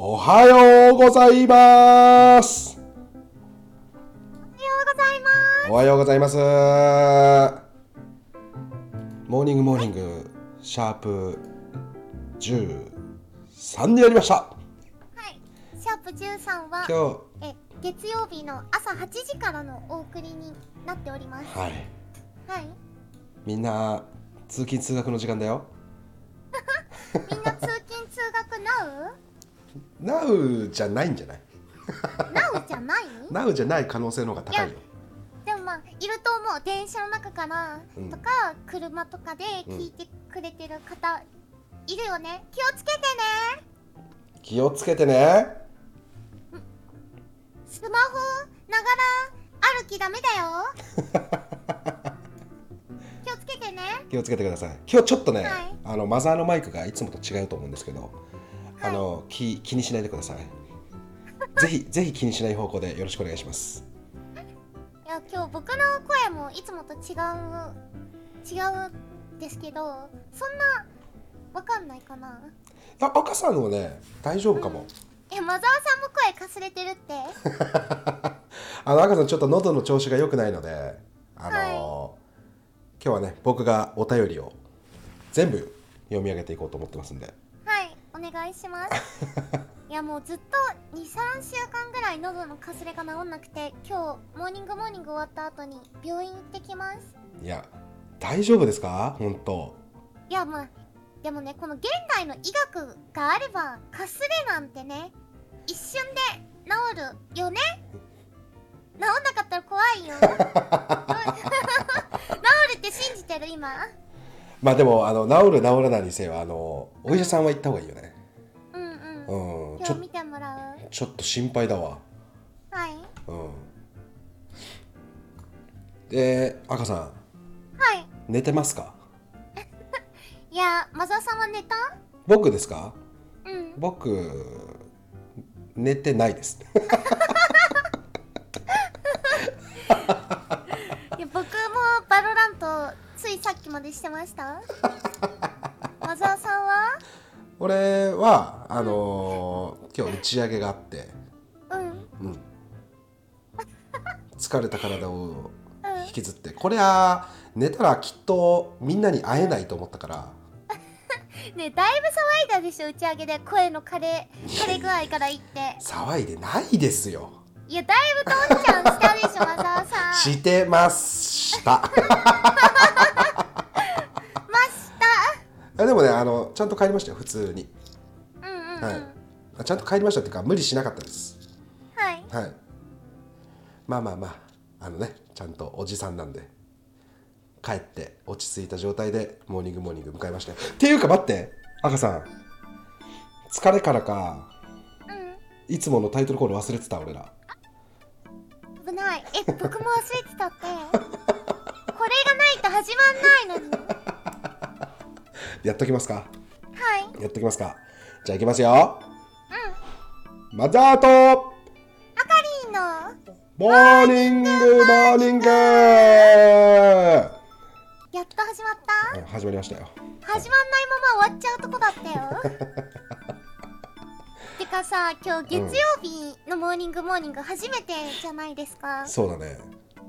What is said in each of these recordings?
おはようございますおはようございます。おはようございますモーニングモーニングシャープ13になりましたはい。シャープ13は今え月曜日の朝8時からのお送りになっております。日はいはい。みんな通勤通学の時間だよ みんな通勤通学な Now じゃないんじゃない？うなうじゃない？Now じゃない可能性の方が高いよでもまあいると思う。電車の中からうん。とか、車とかで聞いてくれてる方いるよね？気をつけてね。気をつけてね。スマホながら歩きダメだよ。気をつけてね。気をつけてください。今日ちょっとね、はい。あのマザーのマイクがいつもと違うと思うんですけど、はいあの気気にしないでください。ぜひ ぜひ気にしない方向でよろしくお願いします。いや今日僕の声もいつもと違う違うんですけどそんなわかんないかな？あ赤さんはね大丈夫かも、えマザーさんも声かすれてるって？あの赤さんちょっと喉の調子が良くないのであの、今日はね僕がお便りを全部読み上げていこうと思ってますんで。はいお願いします。いやもうずっと23週間ぐらい喉のかすれが治んなくて今日モーニングモーニング終わった後に病院行ってきます。いや大丈夫ですか？本当。いやまあでもねこの現代の医学があればかすれなんてね一瞬で治るよね。治んなかったら怖いよ。治るって信じてる今。まあでもあの治る治らないにせよあのお医者さんは行った方がいいよね今日見てもらう？ちょっと心配だわ。はい。うん。で赤さん。はい。寝てますか？いやマザーさんは寝た？僕ですか？うん。僕寝てないです。いや僕もバロラントついさっきまでしてました？マザーさんは？俺はあのー今日打ち上げがあって、うん。うん、疲れた体をうん引きずって。これは寝たらきっとみんなに会えないと思ったから。ねえだいぶ騒いだでしょ打ち上げで。声の枯れ枯れ具合から言って。騒いでないですよ。いやだいぶどんちゃんしたでしょマザーさん。してましたあでもねあのちゃんと帰りましたよ普通に、うんうんうん。はい。あちゃんと帰りましたっていうか無理しなかったです。はい。はい。まあまあまああのねちゃんとおじさんなんで帰って落ち着いた状態でモーニングモーニング迎えましたよ。っていうか待って赤さん。疲れからかうん。いつものタイトルコール忘れてた俺ら。危ない。え僕も忘れてたって。これがないと始まんないのにやっときますか？はい。やっときますか？じゃあいきますよ。マザーと。あかりんの。モーニングモーニング。やっと始まった？あ始まりましたよ。始まんないまま終わっちゃうとこだったよ。てかさ今日月曜日のモーニングモーニング初めてじゃないですか、いそうだね。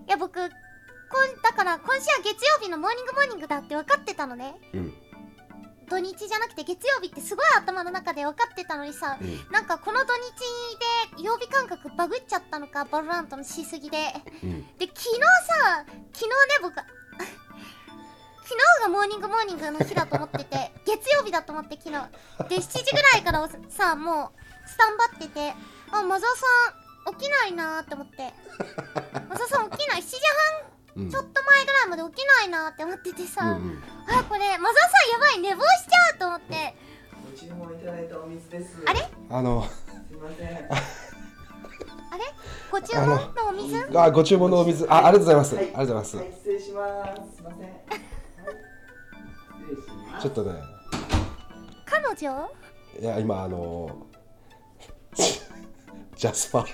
や僕こんだから今週は月曜日のモーニングモーニングだって分かってたのね。うん土日じゃなくて月曜日ってすごい頭の中で分かってたのにさ、うん。なんかこの土日で曜日感覚バグっちゃったのかバロラントのしすぎで。うん。で昨日さ昨日ね僕 昨日がモーニングモーニングの日だと思ってて 月曜日だと思って昨日。で7時ぐらいからさもうスタンバっててあマザーさん起きないなーって思って。マザーさん起きない？7時うん。半ちょっと前ぐらいまで起きないなーって思っててさ、うんうん。あこれマザーさんやばい寝坊しちゃうと思って。ご注文いただいたお水です。あれ？あの。すいません。あれ？ご注文のお水？あご注文のお水。あありがとうございます、はい。ありがとうございます、はい、失礼します。すいません。はい、失礼します。ちょっとね。彼女？いや今あの。ジャスパー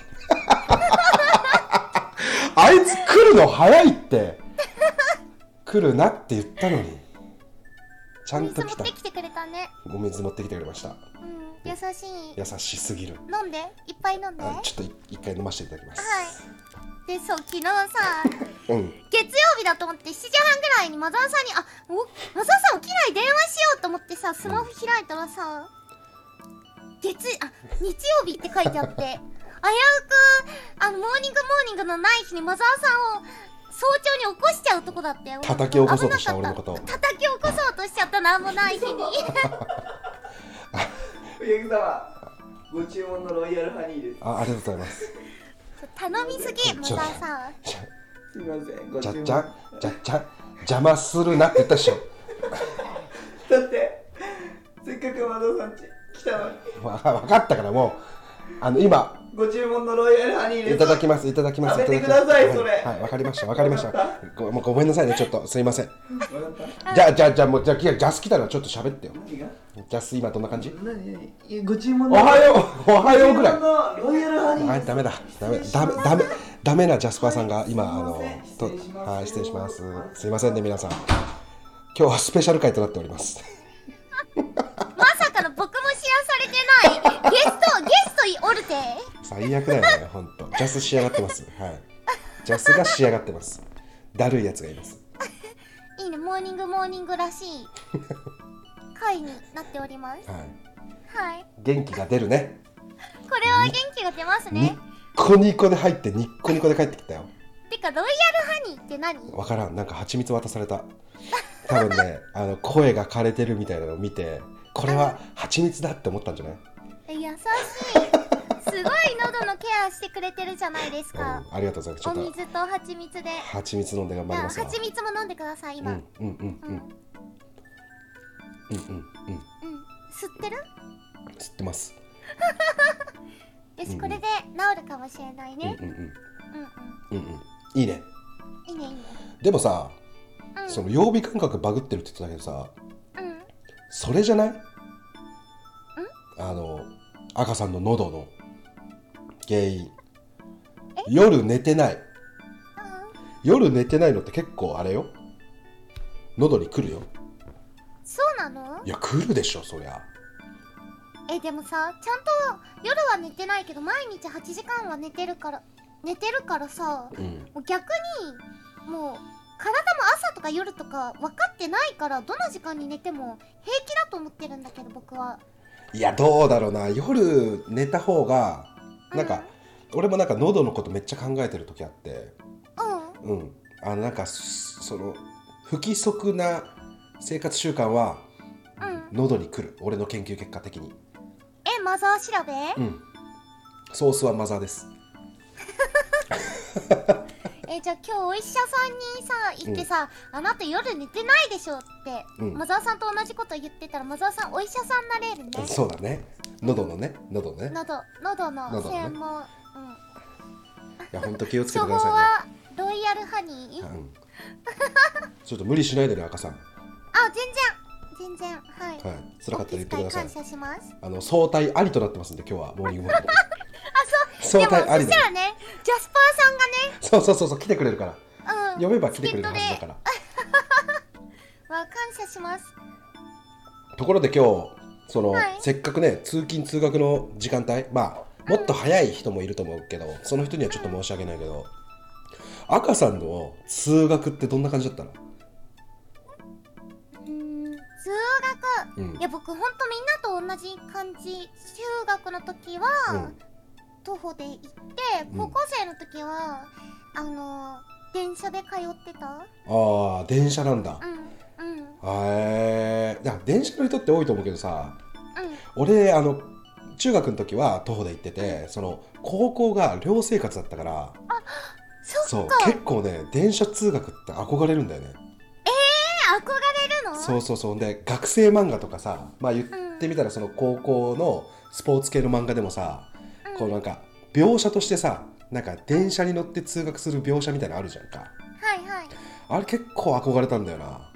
あいつ来るの早いって。来るなって言ったのに。ちゃおんと来た。水持ってきてくれたね。お水持ってきてくれました。うん優しい。優しすぎる。飲んで？いっぱい飲んで？あちょっとい一回飲ませていただきます。はい。でそう昨日さ うん。月曜日だと思って7時半ぐらいにマザーさんに「あおマザーさん起きない電話しよう」と思ってさスマホ開いたらさ月あ日曜日って書いてあってくあのモーニングモーニングのない日にマザーさんを早朝に起こしちゃうとこだったよ。叩き起こそうとした俺のこと叩き起こそうとしちゃったなんもない日にお客様ご注文のロイヤルハニーです。あありがとうございます頼みすぎマザーさんじゃすみませんご注文じゃっちゃんじゃ邪魔するなって言ったでしょだってせっかく和田さんち来たのにわ分かったからもうあの今ご注文のロイヤルハニーいただきますいただきます食べてくださいそれ。はいはいわかりましたわかりました。ごもうごめんなさいねちょっとすいません。じゃあじゃあじゃあもうじゃあジャス来たらちょっと喋ってよ。ジャス今どんな感じ？ご注文おはようおはようぐらい。ロイヤルハニーです。はいダメだ。ダメダメダメダメなジャスパーさんが今あのとはい失礼します。すいませんね皆さん。今日はスペシャル回となっておりますまさかの僕も知らされてないゲストゲストいおるて最悪だよね本当ジャス仕上がってます。はい。ジャスが仕上がってます。だるいやつがいます。いいね。モーニングモーニングらしい。回になっております。はい。はい。元気が出るね。これは元気が出ますニねッコニコで入ってニッコニコで帰ってきたよ。てかロイヤルハニーって何？わからん。なんか蜂蜜渡された。多分ねあの声が枯れてるみたいなのを見てこれは蜂蜜だって思ったんじゃない、え優しい。すごい喉のケアしてくれてるじゃないですか、うん、ありがとうございます。とお水と蜂蜜で。蜂蜜飲んで頑張ります蜂蜜も飲んでください今。うんうんうんうん。うん。うんうん、うん、吸ってる？吸ってます。よし、うんうん、これで治るかもしれないね。うんうんうん。うんうん。うんいいね。いいねいいね。でもさ、うん、その曜日感覚バグってるって言ってたけどさ、うん、それじゃない？あの赤さんの喉の原因。夜寝てない。夜寝てないのって結構あれよ。喉に来るよ。そうなの？いや来るでしょそりゃ。えでもさちゃんと夜は寝てないけど毎日8時間は寝てるから寝てるからさうん。もう逆にもう体も朝とか夜とか分かってないからどの時間に寝ても平気だと思ってるんだけど僕はいやどうだろうな。夜寝た方がなんか、俺もなんか喉のことめっちゃ考えてる時あって。うん。うん。あのなんかそその不規則な生活習慣はうん。喉に来る。俺の研究結果的に。えマザー調べ、うん。ソースはマザーです えじゃあ今日お医者さんにさ行ってさ、あなた夜寝てないでしょって、うん。マザーさんと同じこと言ってたらマザーさんお医者さんになれるね。そうだね。喉のね。喉ね。喉喉の専門、うん。いやほんと気をつけ処てくださ方はロイヤルハニー？いね、うん、ちょっと無理しないでね赤さん。はあ全然全然はい、い。辛かったら言ってください。あの相対ありとなってますんで今日はモーニングあそう。相対ありでそしたらねジャスパーさんがそうそうそうそう来てくれるから。ね、うん、読めば来てくれるはずだから。わ感謝します。ところで今日その、はい。せっかくね通勤通学の時間帯まあもっと早い人もいると思うけど、その人にはちょっと申し訳ないけど、赤さんの通学ってどんな感じだったの？学。うん。いや僕ほんとみんなと同じ感じ。中学の時は、うん。徒歩で行ってうん。高校生の時は、あの電車で通ってた？ああ電車なんだ。うんうん。うんへえいや電車の人って多いと思うけどさ俺あの中学の時は徒歩で行っててその高校が寮生活だったから。そうそっか。結構ね電車通学って憧れるんだよね。え憧れるの？そうそうそう。で学生漫画とかさまあ言ってみたらその高校のスポーツ系の漫画でもさ、うん。こうなんか描写としてさなんか電車に乗って通学する描写みたいなのあるじゃんか。はいはい。あれ結構憧れたんだよな。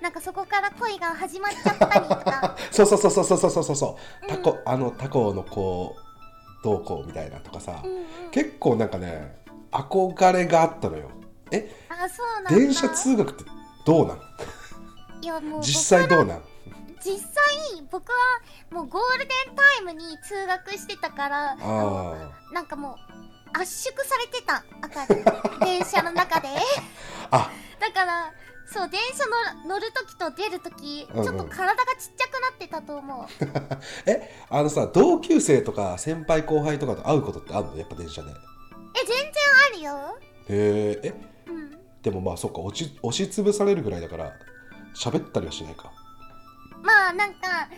なんかそこから恋が始まっちゃったりとか。そうそうそうそうそうそうそうそう。うん。タコ、あのタコのこうどうこうみたいなとかさ、うんうん。結構なんかね憧れがあったのよ。え？あそうなんだ。電車通学ってどうなんいやもう実際どうなん実際僕はもうゴールデンタイムに通学してたからあなんかもう圧縮されてた赤電車の中で。あ。だからそう電車の乗るときと出るとき、うんうん。ちょっと体がちっちゃくなってたと思う。えあのさ同級生とか先輩後輩とかと会うことってあるの？やっぱ電車で。へえ全然あるよ。ええうんでもまあそっか押し押しつぶされるぐらいだから喋ったりはしないか。まあなんか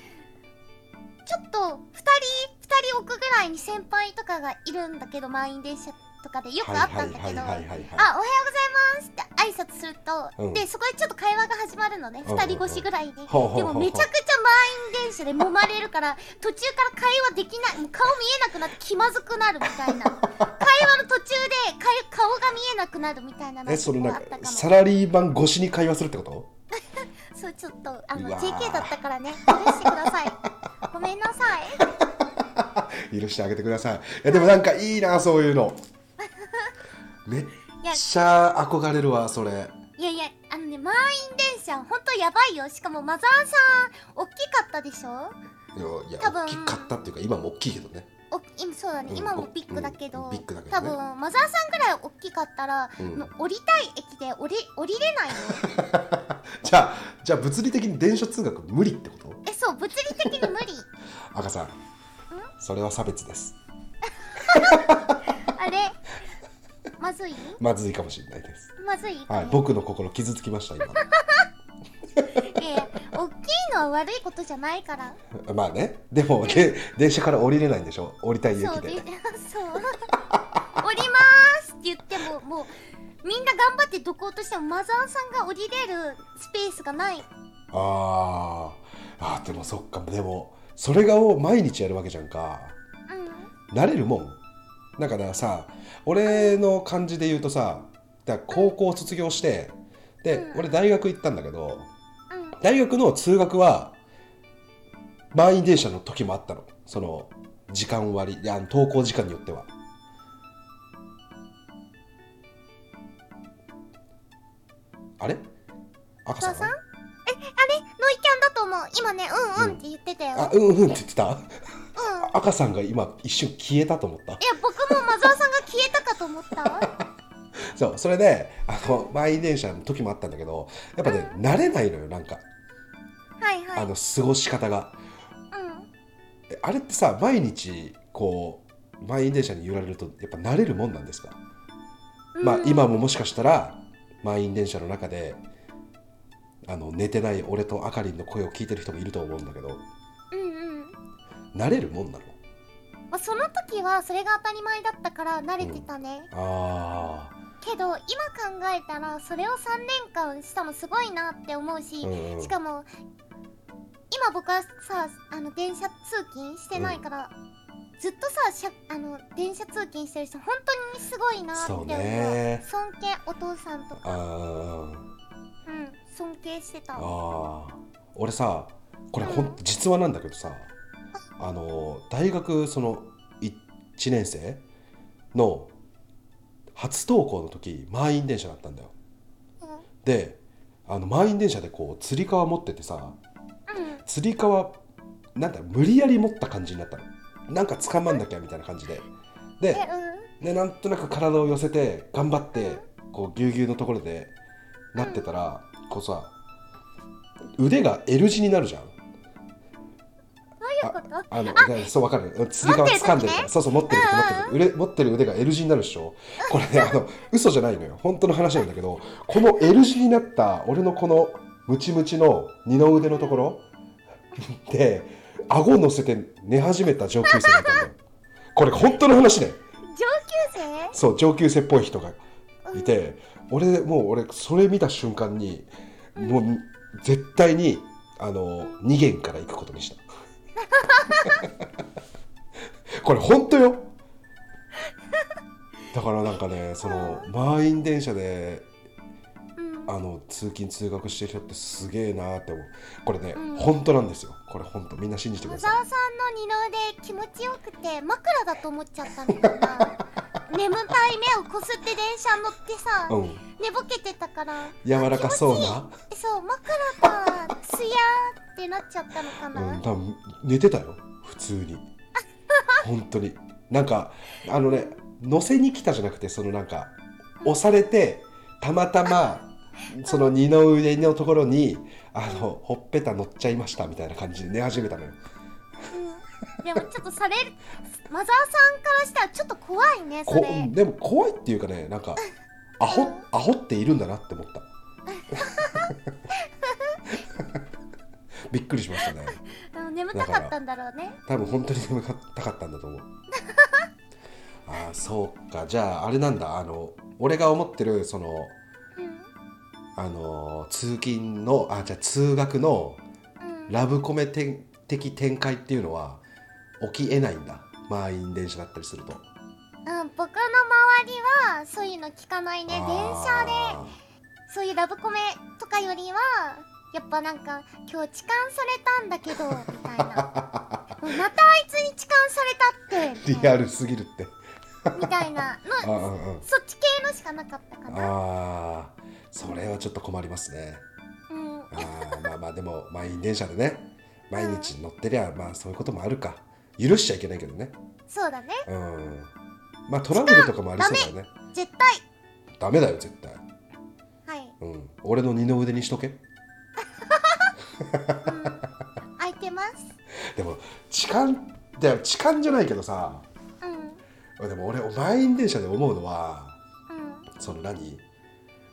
ちょっと2人2人置くぐらいに先輩とかがいるんだけど満員電車とかでよくあったんだけど「あおはようございます」って挨拶すると、うんでそこでちょっと会話が始まるのね、うん2人越しぐらいで、うほうほうでもめちゃくちゃ満員電車で揉まれるから途中から会話できない顔見えなくなって気まずくなるみたいな会話の途中でか顔が見えなくなるみたいなのえそれなんかあったかもサラリーマン越しに会話するってことそうちょっとあのう JK だったからね許してくださいごめんなさい許してあげてくださいいやでもなんかいいなそういうのめっちゃ憧れるわそれ。いやいやあのね満員電車ほんとやばいよ。しかもマザーさん大きかったでしょ？いやい多分。や大きかったっていうか今も大きいけどね。お今そうだね、うん今もビッグだけど,、うんビッグだけ多どね。分マザーさんぐらい大きかったら、うん。降りたい駅で降り降りれないの じゃあじゃあ物理的に電車通学無理ってこと？えそう物理的に無理。赤さん？それは差別です。あれ？まずい？まずいかもしれないです。まずいはい僕の心傷つきました今いや 大きいのは悪いことじゃないから。まあね。でもで電車から降りれないんでしょ？降りたい駅で。そうでそう。降りますって言ってももうみんな頑張ってどこうとしてもマザーさんが降りれるスペースがない。あー。あーでもそっか。でもそれがを毎日やるわけじゃんか。うん。慣れるもんだからさ俺の感じで言うとさだ高校卒業してで、うん。俺大学行ったんだけどうん。大学の通学は満員電車の時もあったの。その時間割いや登校時間によっては。あれ？赤さん？えあれ？ノイキャンだと思う。今ねうんうんって言ってたよ、あうんうんって言ってた？うん。赤さんが今一瞬消えたと思った？いや僕もマザーさんが消えたかと思った。そうそれであの満員電車の時もあったんだけどやっぱね、慣れないのよなんか。はいはい。あの過ごし方が。うん。えあれってさ毎日こう満員電車に揺られるとやっぱ慣れるもんなんですか、うん。まあ今ももしかしたら満員電車の中であの寝てない俺とあかりんの声を聞いてる人もいると思うんだけど。うんうん慣れるもんなの？まあ、その時はそれが当たり前だったから慣れてたね、あけど今考えたらそれを3年間したのすごいなって思うし、うんうん。しかも今僕はさあの電車通勤してないから、ずっとさしゃあの電車通勤してる人本当にすごいなって思うね。尊敬お父さんとあかーうん尊敬してた。俺さこれほん。実話なんだけどさあの大学その1年生の初登校の時満員電車だったんだよ。うん。であの満員電車でこうつり革持っててさうん。つり革なんだ無理やり持った感じになったの。なんか掴まんなきゃみたいな感じで。ででなんとなく体を寄せて頑張ってこうぎゅうぎゅうのところでなってたら、こうさ腕が L 字になるじゃんいうこと？あのでそうわかる。つり革掴んでるから。そうそう持ってる持ってる腕持ってる腕が L 字になるでしょ？これねあの嘘じゃないのよ。本当の話なんだけどこの L 字になった俺のこのムチムチの二の腕のところ？で顎乗せて寝始めた上級生だったんだよ。これ本当の話ね。上級生？そう上級生っぽい人がいて、俺もう俺それ見た瞬間にもう絶対にあの2軒から行くことにした これ本当よ。だからなんかねその満員電車でうん。あの通勤通学してる人ってすげえなーって思う。これね、うん。本当なんですよ。これ本当みんな信じてく小ださい。沢さんの二の腕気持ちよくて枕だと思っちゃったのかな眠たい目をこすって電車乗ってさ、うん。寝ぼけてたから柔らかそうな？そう枕がツヤーってなっちゃったのかな、うん多分寝てたよ。普通に。本当に。なんかあのね乗せに来たじゃなくてそのなんか押されてたまたまその二の腕のところにあのほっぺた乗っちゃいましたみたいな感じで寝始めたのよ。うん、でもちょっとされるマザーさんからしたらちょっと怖いねそこれ。でも怖いっていうかねなんか アホうんアホっているんだなって思った。びっくりしましたね。うん眠たかったんだろうね。多分本当に眠かったかったんだと思う。ああそうか。じゃああれなんだ。あの俺が思ってるそのうん。あの通勤のあじゃあ通学のうん。ラブコメ展的展開っていうのは起きえないんだ。満員電車だったりすると。うん、僕の周りはそういうの聞かないね。電車であそういうラブコメとかよりはやっぱなんか今日痴漢されたんだけどみたいな。またあいつに痴漢されたって。ーリアルすぎるって。みたいな。ああのあ そっち系のしかなかったかあな。ああそれはちょっと困りますね。うん。あーまあまあでも満員電車でね毎日乗ってりゃまあそういうこともあるか許しちゃいけないけどね。そうだね。うん。まあトラブルとかもありそうだよね。絶対。ダメだよ絶対。はい、うん。俺の二の腕にしとけ。うん、空いてます。でも痴漢で痴漢じゃないけどさ。うん。でも俺満員電車で思うのはうん。その何？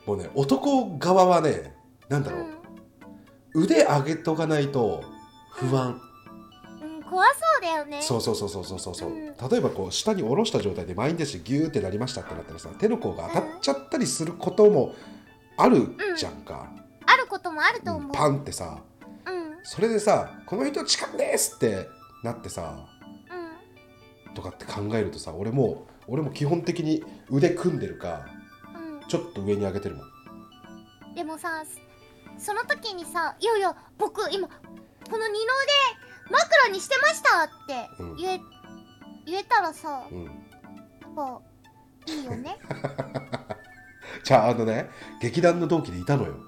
もうね男側はねなんだろう、腕上げとかないと不安、うん、うん、怖そうだよね。そうそうそうそうそうそう。そう、うん。例えばこう下に下ろした状態で満員電車でギューってなりましたってなったらさ手の甲が当たっちゃったりすることもあるじゃんか、あることもあると思う、パンってさうん。それでさ「この人痴漢です!」ってなってさうとかって考えるとさ俺も俺も基本的に腕組んでるかんうん。ちょっと上に上げてるもん。でもさそその時にさ「いやいや僕今この二の腕枕にしてました!」ってうん。言え,、言えたらさうん。やっぱいいよね。じゃああのね劇団の同期でいたのよ。うん。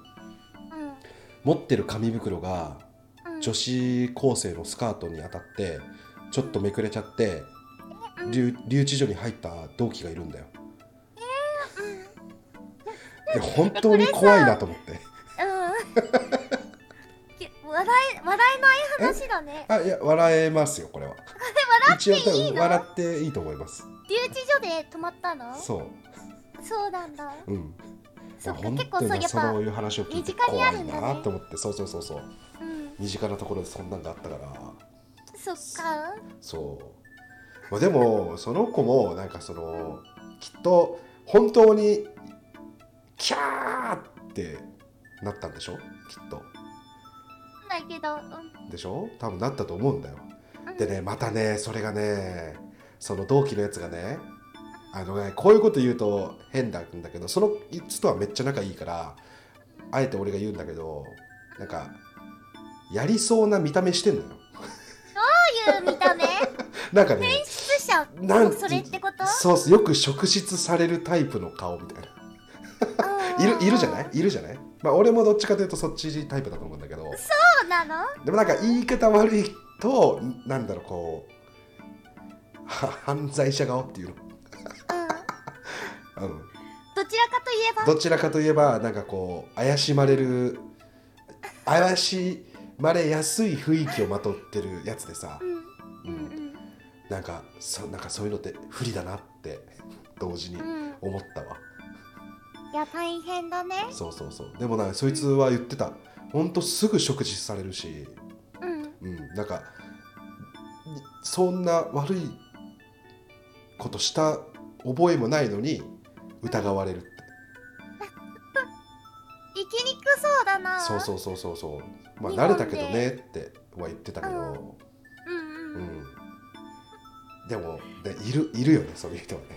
持ってる紙袋がうん。女子高生のスカートに当たってちょっとめくれちゃってうん。留留置所に入った同期がいるんだよ。で本当に怖いなと思って。うん。き 笑え笑えない話だね。あいや笑えますよこれは。笑っていいの？笑っていいと思います。留置所で泊まったの？そそうなんだ。ううん。そっか本結構そうやっぱそういう話を聞いて怖いあるんだね。なと思って。そうそうそうそう。うん。身近なところでそんなんがあったから。そっか。そう、まあ、でもその子もなんかそのきっと本当にキャーってなったんでしょ？きっとだけど。うんでしょ？多分なったと思うんだよ。うん。でねまたねそれがねその同期のやつがねあのねこういうこと言うと変なんだけどそのいつとはめっちゃ仲いいからあえて俺が言うんだけどなんかやりそうな見た目してんのよ。どういう見た目？なんかね演出者なんもそれってこと？そうそうよく職質されるタイプの顔みたいな。いるいるじゃない？いるじゃない？まあ俺もどっちかというとそっちタイプだと思うんだけど。そうなの？でもなんか言い方悪いとなんだろうこうは 犯罪者顔っていうの、うん。うん、どちらかといえば？どちらかといえばなんかこう怪しまれる怪しまれやすい雰囲気をまとってるやつでさ。う、ん。ううんんなんかそなんかそういうのって不利だなって同時に思ったわ、いや大変だね。そうそうそう。でもなそいつは言ってたほんとすぐ食事されるし、うん。うん、なんかにそんな悪いことした覚えもないのに疑われるって。生きにくそうだな。そうそうそうそうそう。まあ慣れたけどねっては言ってたけど、うん。うんううん。ん、でもでいるいるよねそういう人はね。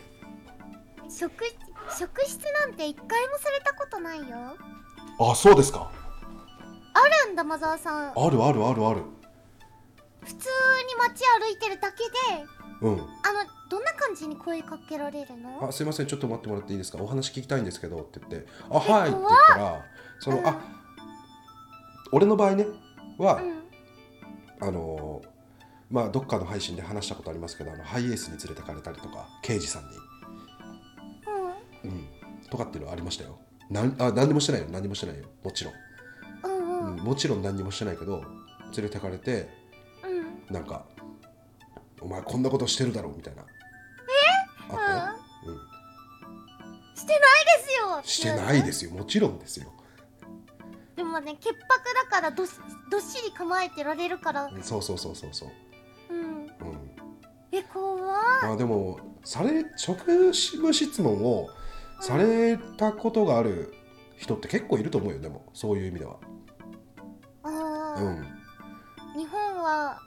職職質なんて一回もされたことないよ。あそうですかあるんだマザーさん。あるあるあるある。普通に街歩いてるだけでうん。あのどんな感感じに声かけられるの？あすいませんちょっと待ってもらっていいですか？お話聞きたいんですけどって言って。あはいって言ったらその、うん。あ俺の場合ねは、うん。あのーまあどっかの配信で話したことありますけどあのハイエースに連れてかれたりとか刑事さんに、うん。うん、とかっていうのありましたよ。なんあ何にもしてないよ。何にもしてないよ。もちろん、もちろん何にもしてないけど連れてかれてうん。なんか「お前こんなことしてるだろ」みたいな。え？あったよ、うん、してないですよ。してないですすよ。もちろんですよ。でもね潔白だからどっどっしり構えてられるから。うんそうそうそうそうそう、うん。うん、え怖あでもされ職務質問をされたことがある人って結構いると思うよでも。そういう意味ではうん。日本は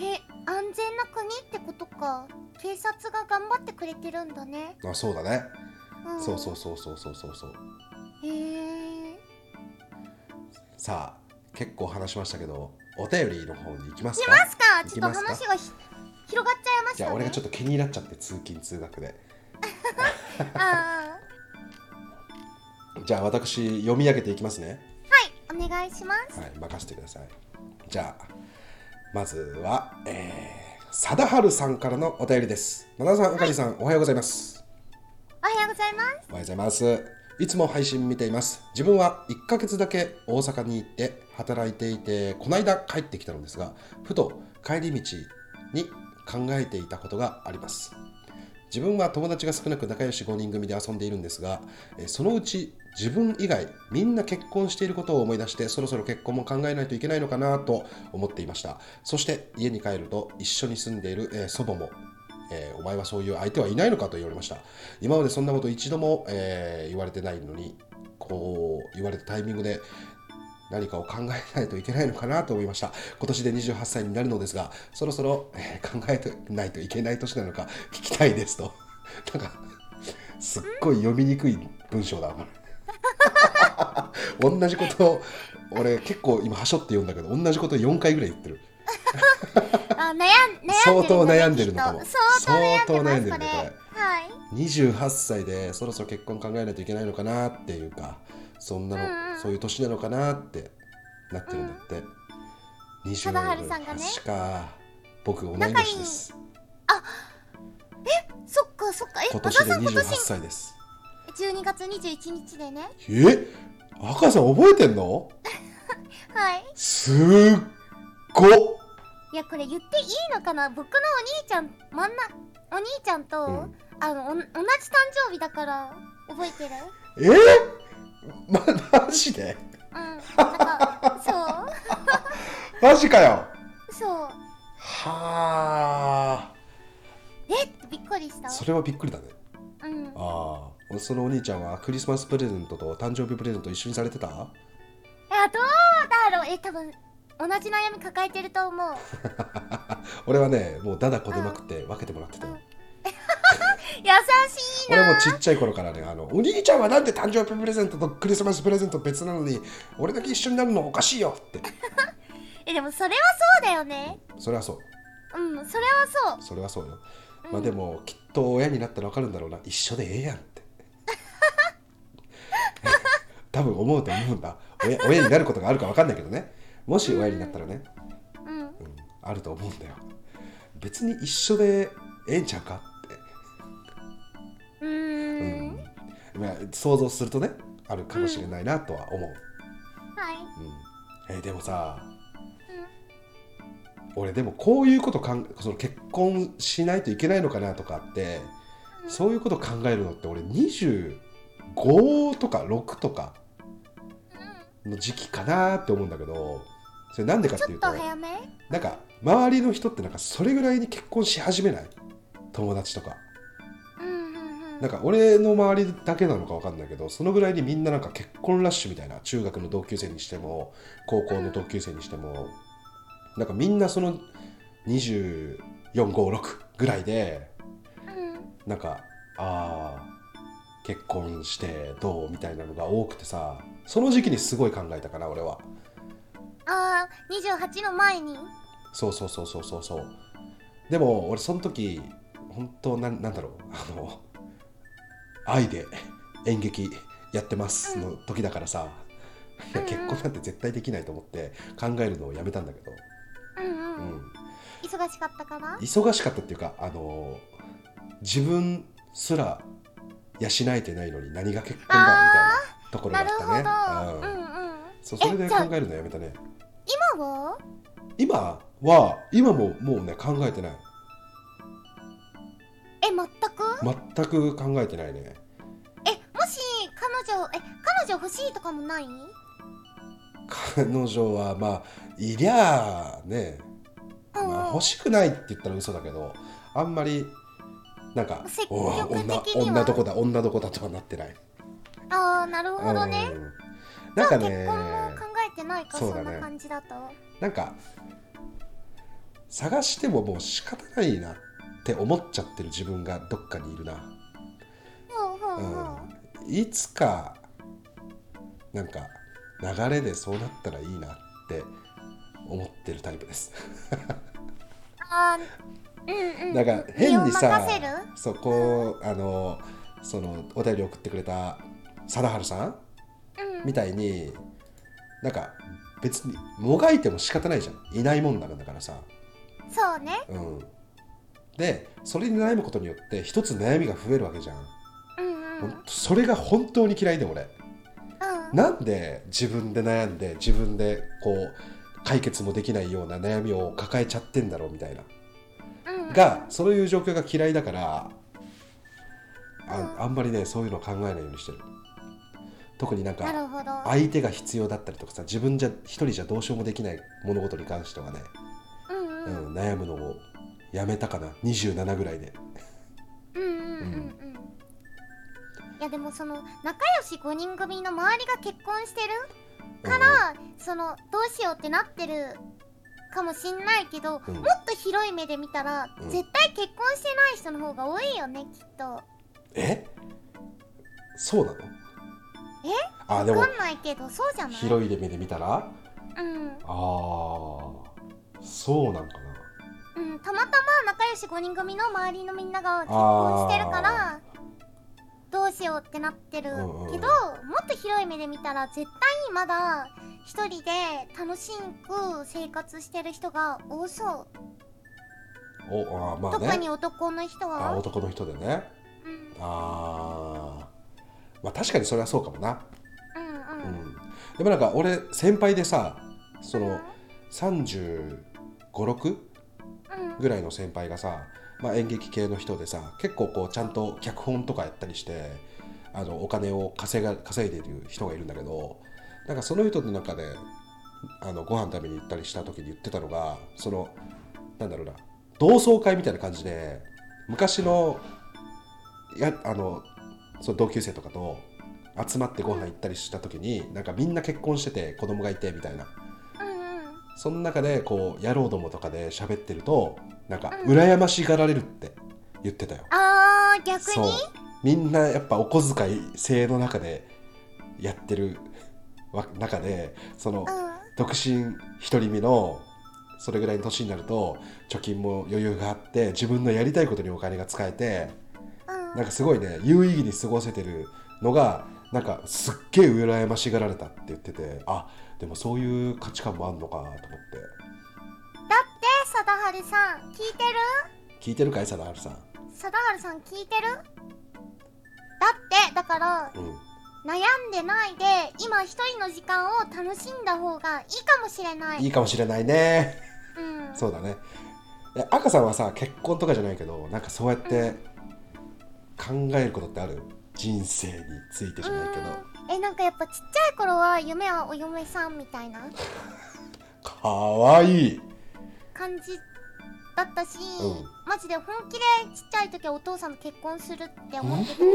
え安全な国ってことか。警察が頑張ってくれてるんだね、あそうだね、うん、そうそうそうそうそうそう。そうへえ。さあ結構話しましたけどお便りの方に行きますか？いますか。行ちょっと話がひ広がっちゃいましたね。じゃあ俺がちょっと気になっちゃって通勤通学で。あ じゃあ私読み上げていきますねお願いします。はい任せてください。じゃあまずはえー、貞治さんからのお便りです。野田さんあかりさん、おはようございます。おはようございます。おはようございます。いつも配信見ています。自分は1ヶ月だけ大阪に行って働いていてこの間帰ってきたのですがふと帰り道に考えていたことがあります。自分は友達が少なく仲良し5人組で遊んでいるんですがえーそのうち自分以外みんな結婚していることを思い出してそろそろ結婚も考えないといけないのかなと思っていました。そして家に帰ると一緒に住んでいる、えー祖母もえーお前はそういう相手はいないのかと言われました。今までそんなこと一度も、えー言われてないのにこう言われたタイミングで何かを考えないといけないのかなと思いました。今年で28歳になるのですがそろそろ、えー考えてないといけない年なのか聞きたいですと。なんかすっごい読みにくい文章だこれ 同じことを俺結構今はしょって読んだけど同じこと4回ぐらい言ってる。あ悩ん相当悩んでるのかも。相当悩んでるねこれ。こはい。28歳でそろそろ結婚考えないといけないのかなっていうかそんなの、うんうん。そういう年なのかなってなってるんだって、貞治さんがね。28か僕同い年です。そっかそっか。え今年で小田さん今28年歳です12月21日でね。え？赤さん覚えてんの？はい。すっご。っいやこれ言っていいのかな？僕のお兄ちゃん真ん中お兄ちゃんと、うん。あのお同じ誕生日だから覚えてる？え？ま、マジで？うん。なんかそう？マジかよ。そう。はあ。え？びっくりした？それはびっくりだね。うん。ああそのお兄ちゃんはクリスマスプレゼントと誕生日プレゼント一緒にされてた？いやどうだろう。え多分同じ悩み抱えてると思う。俺はねもうダダこねまくって分けてもらってたよ、うん。優しいな。俺もちっちゃい頃からねあのお兄ちゃんはなんで誕生日プレゼントとクリスマスプレゼント別なのに俺だけ一緒になるのおかしいよって。えでもそれはそうだよね。それはそう。うんそれはそう。それはそうよ、うん。まあでもきっと親になったら分かるんだろうな。一緒でええやんって 多分思うと思うんだ。親親になることがあるか分かんないけどね。もし親になったらね、うん。うん、あると思うんだよ。別に一緒でええんちゃうかって。うん。ん。まあ、想像するとねあるかもしれないなとは思う、はい。うん。えーでもさ、俺でもこういうことかんその結婚しないといけないのかなとかって、うん。そういうこと考えるのって俺25とか6とかの時期かなって思うんだけどそれなんでかっていうとなんか周りの人ってなんかそれぐらいに結婚し始めない？友達とか。なんか俺の周りだけなのかわかんないけどそのぐらいにみんななんか結婚ラッシュみたいな中学の同級生にしても高校の同級生にしてもなんかみんなその2456ぐらいでうん。なんかああ結婚してどうみたいなのが多くてさその時期にすごい考えたかな俺は。ああ28の前に？そうそうそうそうそうそう。でも俺その時本当なんなんだろう。あの愛で演劇やってますの時だからさ、うんうん。結婚なんて絶対できないと思って考えるのをやめたんだけど、うんううん。ん、忙しかったから忙しかったっていうかあの自分すら養えてないのに何が結婚だみたいなところがなるあったね。ううんそうそれで考えるのやめたね。今は？今は今ももうね考えてない。え全く？全く考えてないね。えもし彼女え彼女欲しいとかもない？彼女はまあいりゃあね、まあ、欲しくないって言ったら嘘だけどあんまりなんか積極的には。女どこだ女どこだとはなってない。ああなるほどね、うん。なんかね結婚も考えてないかそ,、そうだね。んな感じだと。なんか探してももう仕方ないなって思っちゃってる自分がどっかにいるな、ほうん、いつかなんか流れでそうなったらいいなって思ってるタイプです。あーうんうん。だから変にさそこあのそのお便り送ってくれた貞治さん？うん。みたいになんか別にもがいても仕方ないじゃん。いないもんなんだからさ。そうね。うん。でそれに悩むことによって一つ悩みが増えるわけじゃん、うんうん。それが本当に嫌いで俺。うん。なんで自分で悩んで自分でこう解決もできないような悩みを抱えちゃってんだろうみたいな。うんがそういう状況が嫌いだからあうんあんまりねそういうの考えないようにしてる。特になんか相手が必要だったりとかさ自分じゃ一人じゃどうしようもできない物事に関してはね、うんううんん、悩むのをやめたかな。27ぐらいで。うんうんうんうんいやでもその仲良し5人組の周りが結婚してるから、そのどうしようってなってるかもしんないけど、うん。もっと広い目で見たら、うん。絶対結婚してない人の方が多いよねきっと。え？そうなの？え？あでもわかんないけどそうじゃない？広い目で見たら？うん、ああそうなんかな。うん、たまたま仲良し5人組の周りのみんなが結婚してるからどうしようってなってるけど、うんうん。うんもっと広い目で見たら絶対にまだ一人で楽しく生活してる人が多そう、おあまあ特ねに男の人あは男の人でね。うん。あー。まあ確かにそれはそうかもな。うんううん。んでもなんか俺先輩でさそうん。の356うん。ぐらいの先輩がさ、まあ、演劇系の人でさ結構こうちゃんと脚本とかやったりしてあのお金を稼が稼いでる人がいるんだけどなんかその人の中であのご飯食べに行ったりした時に言ってたのがそのなんだろうな同窓会みたいな感じで昔のやあのその同級生とかと集まってご飯行ったりした時になんかみんな結婚してて子供がいてみたいな。その中でこう野郎どもとかで喋ってるとなんかうん。羨ましがられるって言ってたよ、あー逆そう。にみんなやっぱお小遣い制の中でやってるわ中でそのうん。独身独り身のそれぐらいの年になると貯金も余裕があって自分のやりたいことにお金が使えてうん。なんかすごいね有意義に過ごせてるのがなんかすっげえ羨ましがられたって言っててあでもそういう価値観もあんのかと思って。だって貞治さん聞いてる？聞いてるかい貞治さん？貞治さん聞いてる？だってだからうん。悩んでないで今一人の時間を楽しんだ方がいいかもしれない。いいかもしれないね。うん。そうだね。え赤さんはさ結婚とかじゃないけどなんかそうやって考えることってある？人生についてじゃないけど。うん。えなんかやっぱちっちゃい頃は夢はお嫁さんみたいな？かわいい。感じだったし、うん。マジで本気でちっちゃい時はお父さんと結婚するって思ってたけど。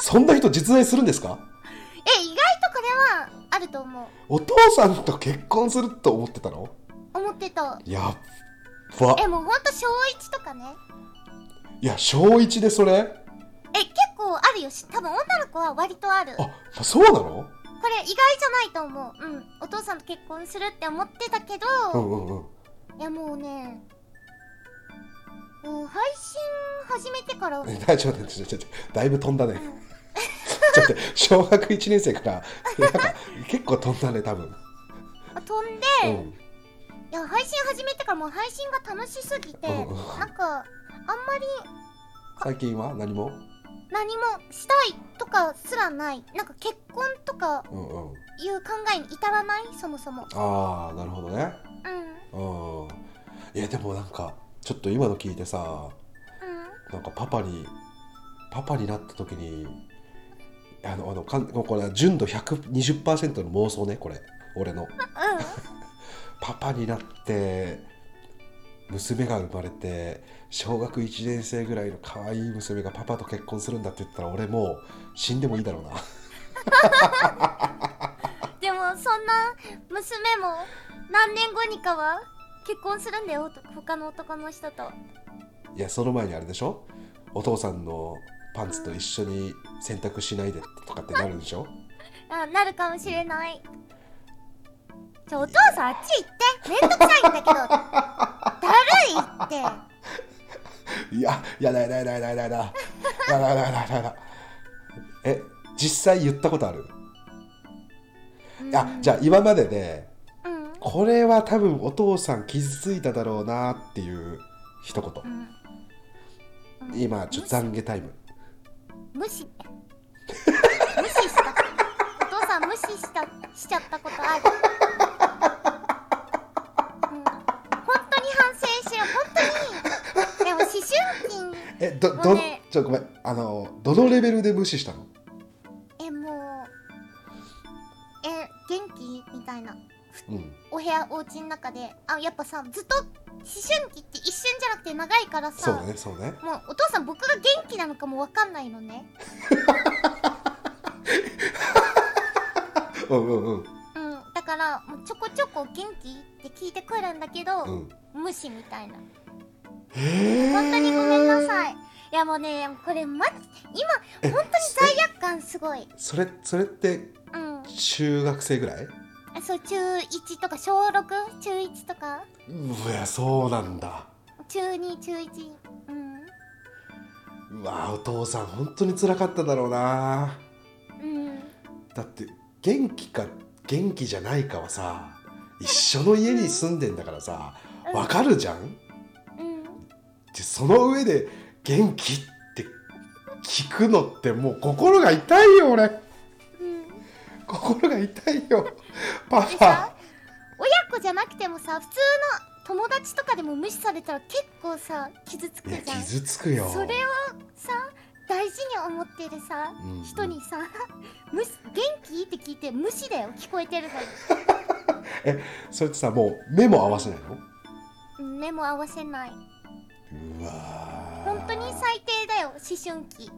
そんな人実在するんですか？え意外とこれはあると思う。お父さんと結婚すると思ってたの？思ってた。やっば。えもうほんと小1とかね。いや小一でそれえ結構あるよし。多分女の子は割とある。こあそうなの？れ意外じゃないと思う。うん。お父さんと結婚するって思ってたけど、うんうんうん。いやもうねうん配信始めてから。えだちょっと待ってちょっと待ってだいぶ飛んだね。ちょっと待って小学1年生からなんか結構飛んだね多分。飛んで、うん。いや配信始めてからもう配信が楽しすぎて、うんうん。なんかあんまり最近は？何も？何もしたいとかすらない。なんか結婚とかうんうん。いう考えに至らない？そもそも。ああなるほどね。うん。うん。いやでもなんかちょっと今の聞いてさうん。なんかパパにパパになった時にあのあのかんこれは純度120%の妄想ねこれ。俺の。パパになって娘が生まれて小学1年生ぐらいの可愛い娘がパパと結婚するんだって言ったら俺もう死んでもいいだろうな。でもそんな娘も何年後にかは結婚するんだよ他の男の人と。いやその前にあれでしょ？お父さんのパンツと一緒に洗濯しないでとかってなるんでしょ？あなるかもしれない。ちょお父さんあっち行って。めんどくさいんだけどだるいって。いや、やだやだいだいだいだいだ。いだいだやだやだ。え、実際言ったことある、いや、じゃあ今までで、うん、これは多分お父さん傷ついただろうなっていう一言。うん、今、ちょっと懺悔タイム。無視。無視した。お父さん無視した、しちゃったことある。春期。にえどどちょごめん。あのどのレベルで無視したの？えもうえ元気？みたいな。うん。お部屋お家の中で。あやっぱさずっと思春期って一瞬じゃなくて長いからそうさねそうね。もうお父さん僕が元気なのかもわかんないのね。うんうんうん。うん。だからもうちょこちょこ元気って聞いてくるんだけど、うん。無視みたいな。え本当にごめんなさい。いやもうねこれま今本当に罪悪感すごい。それそれってうん。中学生ぐらい？そう中1とか小6中1とか？うわそうなんだ。中2中1うん。うわお父さん本当に辛かっただろうな。うん。だって元気か元気じゃないかはさ一緒の家に住んでんだからさわかるじゃんうん？でその上で元気って聞くのってもう心が痛いよ俺。うん。心が痛いよ。パパ。親子じゃなくてもさ普通の友達とかでも無視されたら結構さ傷つくじゃん。傷つくよ。それをさ大事に思ってるさ、うん。人にさ 無視元気？って聞いて無視だよ。聞こえてるの それってさもう目も合わせないの？目も合わせないうわー。本当に最低だよ思春期。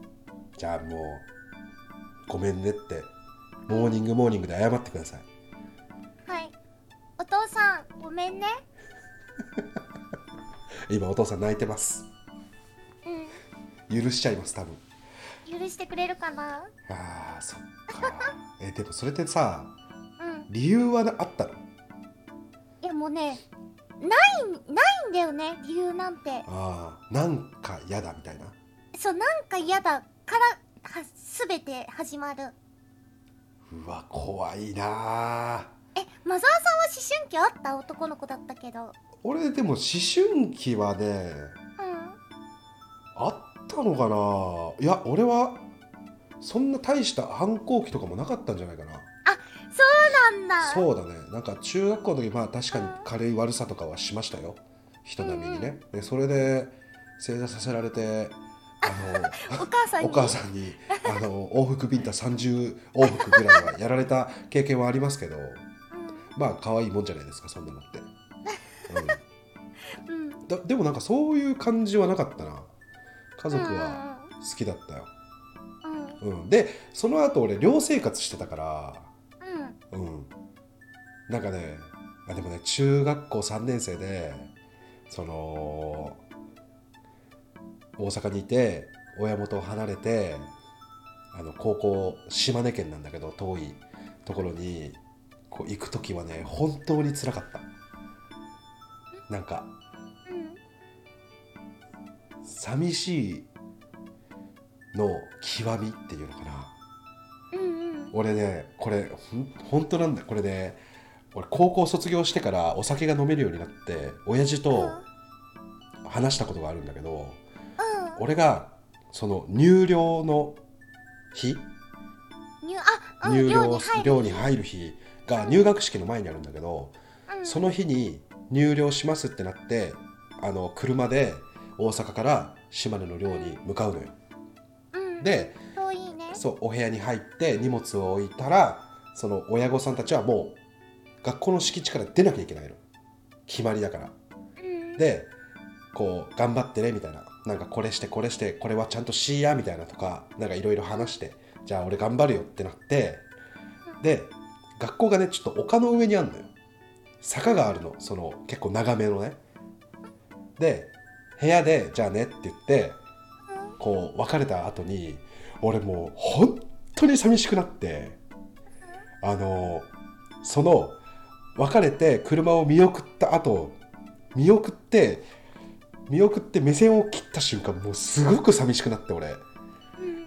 じゃあもうごめんねって。モーニングモーニングで謝ってください。はい。お父さんごめんね。今お父さん泣いてます。う許しちゃいます多分。ん許してくれるかな？あーそっか。えでもそれってさうん。理由はあったの？いやもうねないないんだよね理由なんて。ああなんか嫌だみたいな？そうなんか嫌だからは全て始まる。うわ怖いなえマザーさんは思春期あった？男の子だったけど。俺でも思春期はねうん。あったのかないや俺はそんな大した反抗期とかもなかったんじゃないかなそうなんだ。そうだね。なんか中学校の時まあ確かに軽い悪さとかはしましたよ。人並みにね、でそれで正座させられてあの お母さんに。お母さんにあの往復ビンタ30往復ぐらいはやられた経験はありますけど。まあ可愛いもんじゃないですかそんなのって、うん。うん。うん、だでもなんかそういう感じはなかったな。家族は好きだったよ、うんうん。うん、でその後俺寮生活してたからうん。うんなんかねあでもね中学校3年生でその大阪にいて親元を離れてあの高校島根県なんだけど遠いところにこう行く時はね本当につらかった。なんかうん。寂しいの極みっていうのかな俺ねこれほん本当なんだよ。これね俺高校卒業してからお酒が飲めるようになって親父と話したことがあるんだけど、うん。俺がその入寮の日？入寮寮に入る日が入学式の前にあるんだけど、うん。その日に入寮しますってなってあの車で大阪から島根の寮に向かうのよ。うん、でそうお部屋に入って荷物を置いたらその親御さんたちはもう学校の敷地から出なきゃいけないの。決まりだから。うん、でこう頑張ってねみたいな。なんかこれしてこれしてこれはちゃんとしやみたいなとかなんかいろいろ話してじゃあ俺頑張るよってなってで学校がねちょっと丘の上にあるのよ。坂があるの。その結構長めのね。で部屋でじゃあねって言ってこう別れた後に俺もう本当に寂しくなってあのその別れて車を見送った後見送って見送って目線を切った瞬間もうすごく寂しくなって俺。うん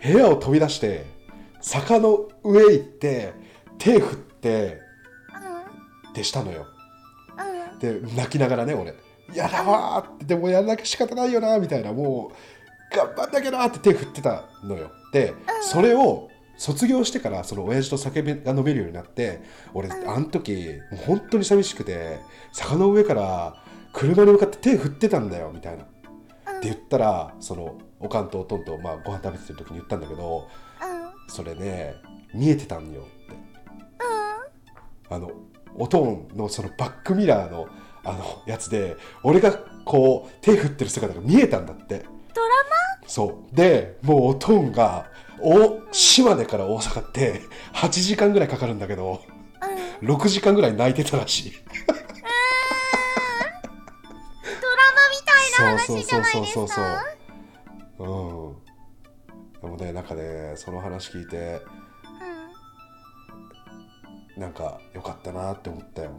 部屋を飛び出して坂の上行って手振ってってしたのよ。うん。で泣きながらね俺「やだわ!」ってでもやんなきゃ仕方ないよなみたいな。もう頑張んなきゃなって手振ってたのよ。でそれを卒業してからその親父と酒が飲めるようになって俺うん。あの時もう本当に寂しくて坂の上から車に向かって手振ってたんだよみたいな。って言ったらそのおかんとおとんと、まあ、ご飯食べてる時に言ったんだけどうん。それね見えてたんよって。あのおとんのそのバックミラーのあのやつで俺がこう手振ってる姿が見えたんだってドラそう。でもうおとんがお島根から大阪って8時間ぐらいかかるんだけどマうん。6時間ぐらい泣いてたらしい。ドラマみたいな話じゃないですそうそうそうそう。かうん。でもねなんかねその話聞いてなんか良かったなって思ったよ。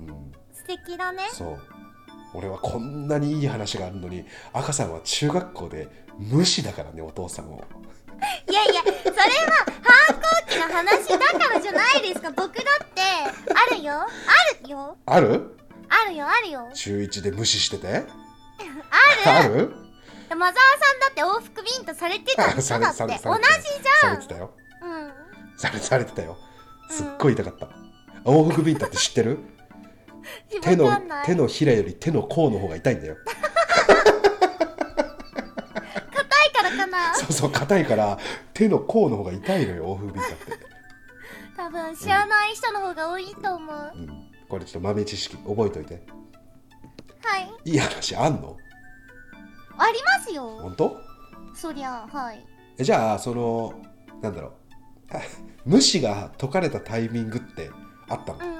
うん。素敵だね。そう俺はこんなにいい話があるのに赤さんは中学校で無視だからねお父さんを。いやいやそれは反抗期の話だからじゃないですか。僕だってあるよ。あるよ。ある？あるよあるよ。中1で無視してて？ある？ある？マザーさんだって往復ビンタされてたでしょだって。同じじさゃん。れてたよ。うん。されされてたよ。すっごい痛かった、往復ビンタって知ってる？手の手のひらより手の甲の方が痛いんだよ。硬いからかな？そうそう硬いから手の甲の方が痛いのよ往復ビンタって、多分知らない人の方が多いと思う、うん、これちょっと豆知識覚えといて。はい。いい話あんの？ありますよ。本当？そりゃはい。えじゃあそのなんだろう。あ 無視が解かれたタイミングってあったの？うん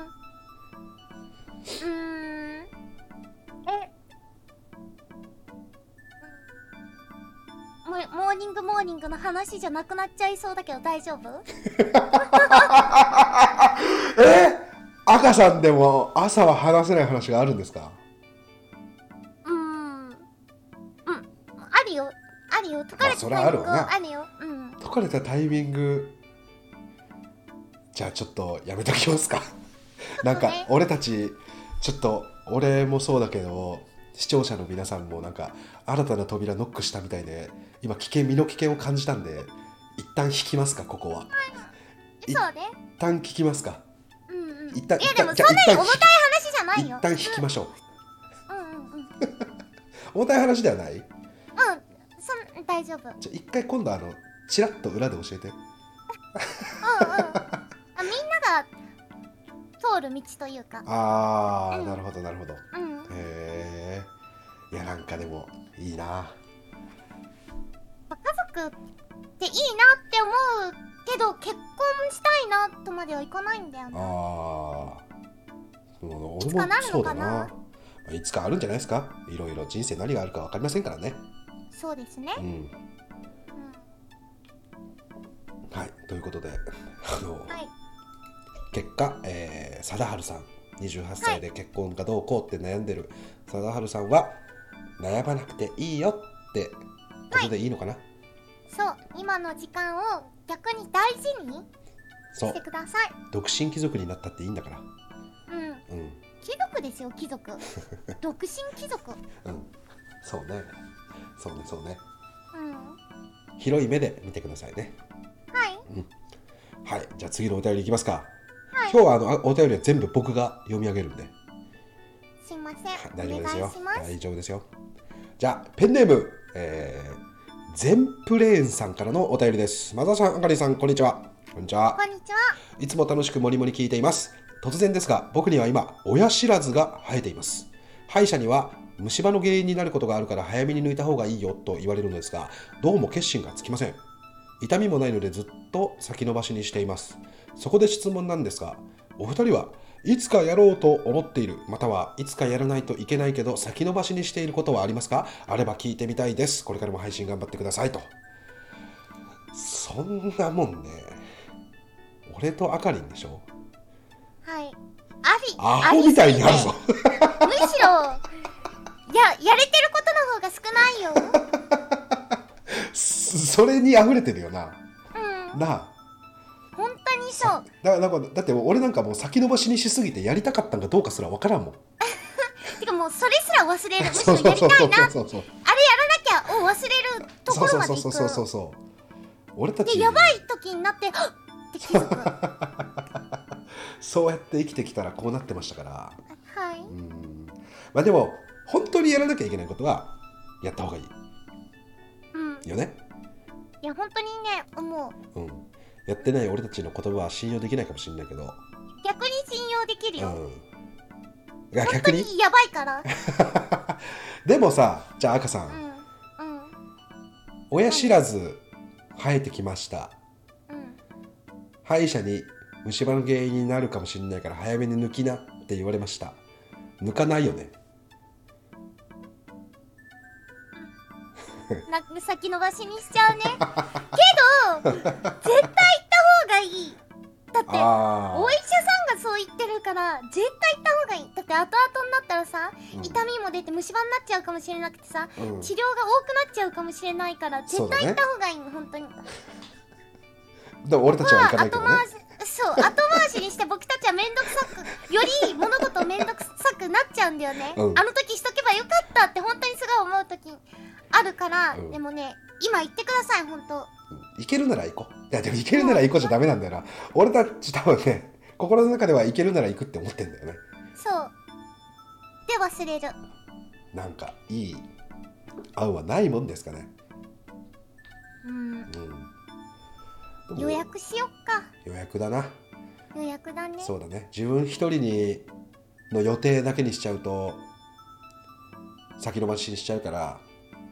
ニングの話じゃなくなっちゃいそうだけど大丈夫？え赤さんでも朝は話せない話があるんですか？うーん。うん。あるよ。あるよ。解かれたタイミングあるよ。うん。解かれたタイミング。じゃあちょっとやめときますか。なんか俺たちちょっと俺もそうだけど視聴者の皆さんもなんか新たな扉ノックしたみたいで今危険身の危険を感じたんで一旦引きますかここは。いそうね。一旦聞きますか。うんうん。一旦いやでもそんなに重たい話じゃないよ。一旦引きましょう。うんうんうん。うん重たい話ではない？うんそん大丈夫。うんうんじゃあ一回今度あのチラッと裏で教えて。あみんなが通る道というか。うん。あーなるほどなるほど。へうん。えいやなんかでもいいな家族っていいなって思うけど結婚したいなとまではいかないんだよねああ俺いつかなるそうだのかな。いつかあるんじゃないですか？いろいろ人生何があるか分かりませんからね。そうですね。うん。うん。はいということであの、はい。結果、えー、貞治さん28歳で結婚かどうこうって悩んでる貞治さんは悩まなくていいよってことでいいのかな、そう今の時間を逆に大事にしてください。独身貴族になったっていいんだから。うん。うん。貴族ですよ貴族。独身貴族。うん。そうね。そうねそうね。うん。広い目で見てくださいね。はい。はい。じゃあ次のお便りいきますか、はい。今日はあのあお便りは全部僕が読み上げるんで。すいません。大丈夫おですよ。大丈夫ですよ。じゃあペンネーム。えー、ゼンプレーンさんからのお便りです。マザーさんあかりさんこんにちは。こんにちは。こんにちは。いつも楽しくもりもり聞いています。突然ですが僕には今親知らずが生えています。歯医者には虫歯の原因になることがあるから早めに抜いた方がいいよと言われるのですがどうも決心がつきません。痛みもないのでずっと先延ばしにしています。そこで質問なんですがお二人はいつかやろうと思っているまたはいつかやらないといけないけど先延ばしにしていることはありますか？あれば聞いてみたいです。これからも配信頑張ってくださいと。そんなもんね。俺とあかりんでしょ？はい。アホみたいにあるぞ。むしろややれてることの方が少ないよ。そ それに溢れてるよな。うん。なあ本当にそう。だなんかだって俺なんかもう先延ばしにしすぎてやりたかったんかどうかすらわからんもん。てかもうそれすら忘れる。むしろそうそうそう。やりたいな。あれやそうそうらなきゃを忘れるところまでそう行そうそうそうそう。く俺たちでやばい時になってはっ！って気づく。は そうやって生きてきたらこうなってましたから。い。うん。まあでも本当にやらなきゃいけないことはやった方がいうん。いよね。いや本当にね思ううんやってない俺たちの言葉は信用できないかもしれないけど。逆に信用できるよ、うん。い逆に？やばいから。でもさじゃあ赤さん、うんうん。親知らず生えてきました。うん。歯医者に虫歯の原因になるかもしれないから早めに抜きなって言われました。抜かないよね。な 先延ばしにしちゃうね。けど絶対行った方がいい。だってあお医者さんがそう言ってるから絶対行った方がいい。だって後々になったらさ、うん。痛みも出て虫歯になっちゃうかもしれなくてさ、うん。治療が多くなっちゃうかもしれないから絶対行った方がいいの、本当に。でも俺たちは行かないけどね。後回しそう後回しにして僕たちは面倒くさくより物事面倒くさくなっちゃうんだよね、うん。あの時しとけばよかったって本当にすごい思う時あるから、うん。でもね今言ってください本当。うん行けるなら行こう。いやでも行けるなら行こうじゃダメなんだよな。俺たち多分ね心の中では行けるなら行くって思ってんだよね。そう。で忘れる。なんかいい案はないもんですかね。うん。うん。予約しよっか。予約だな。予約だね。そうだね。自分一人にの予定だけにしちゃうと先延ばしにしちゃうから、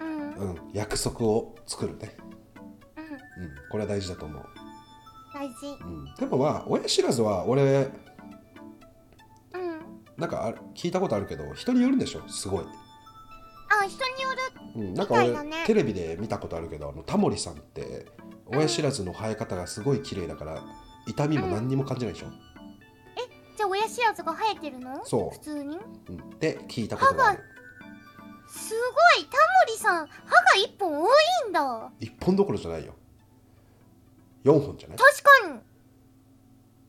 うんうん。うん、約束を作るね、うん、これは大事だと思う、大事。うん、でもまあ親知らずは俺うん。なんかある聞いたことあるけど人によるんでしょ？すごい、あ人による。うん、なんか俺、テレビで見たことあるけどあのタモリさんって親知らずの生え方がすごい綺麗だから痛みも何にも感じないでしょ、じゃあ親知らずが生えてるの？そう。普通に？うん、って聞いたことがある。すごい。タモリさん歯が一本多いんだ。一本どころじゃないよ4本じゃない？確かに。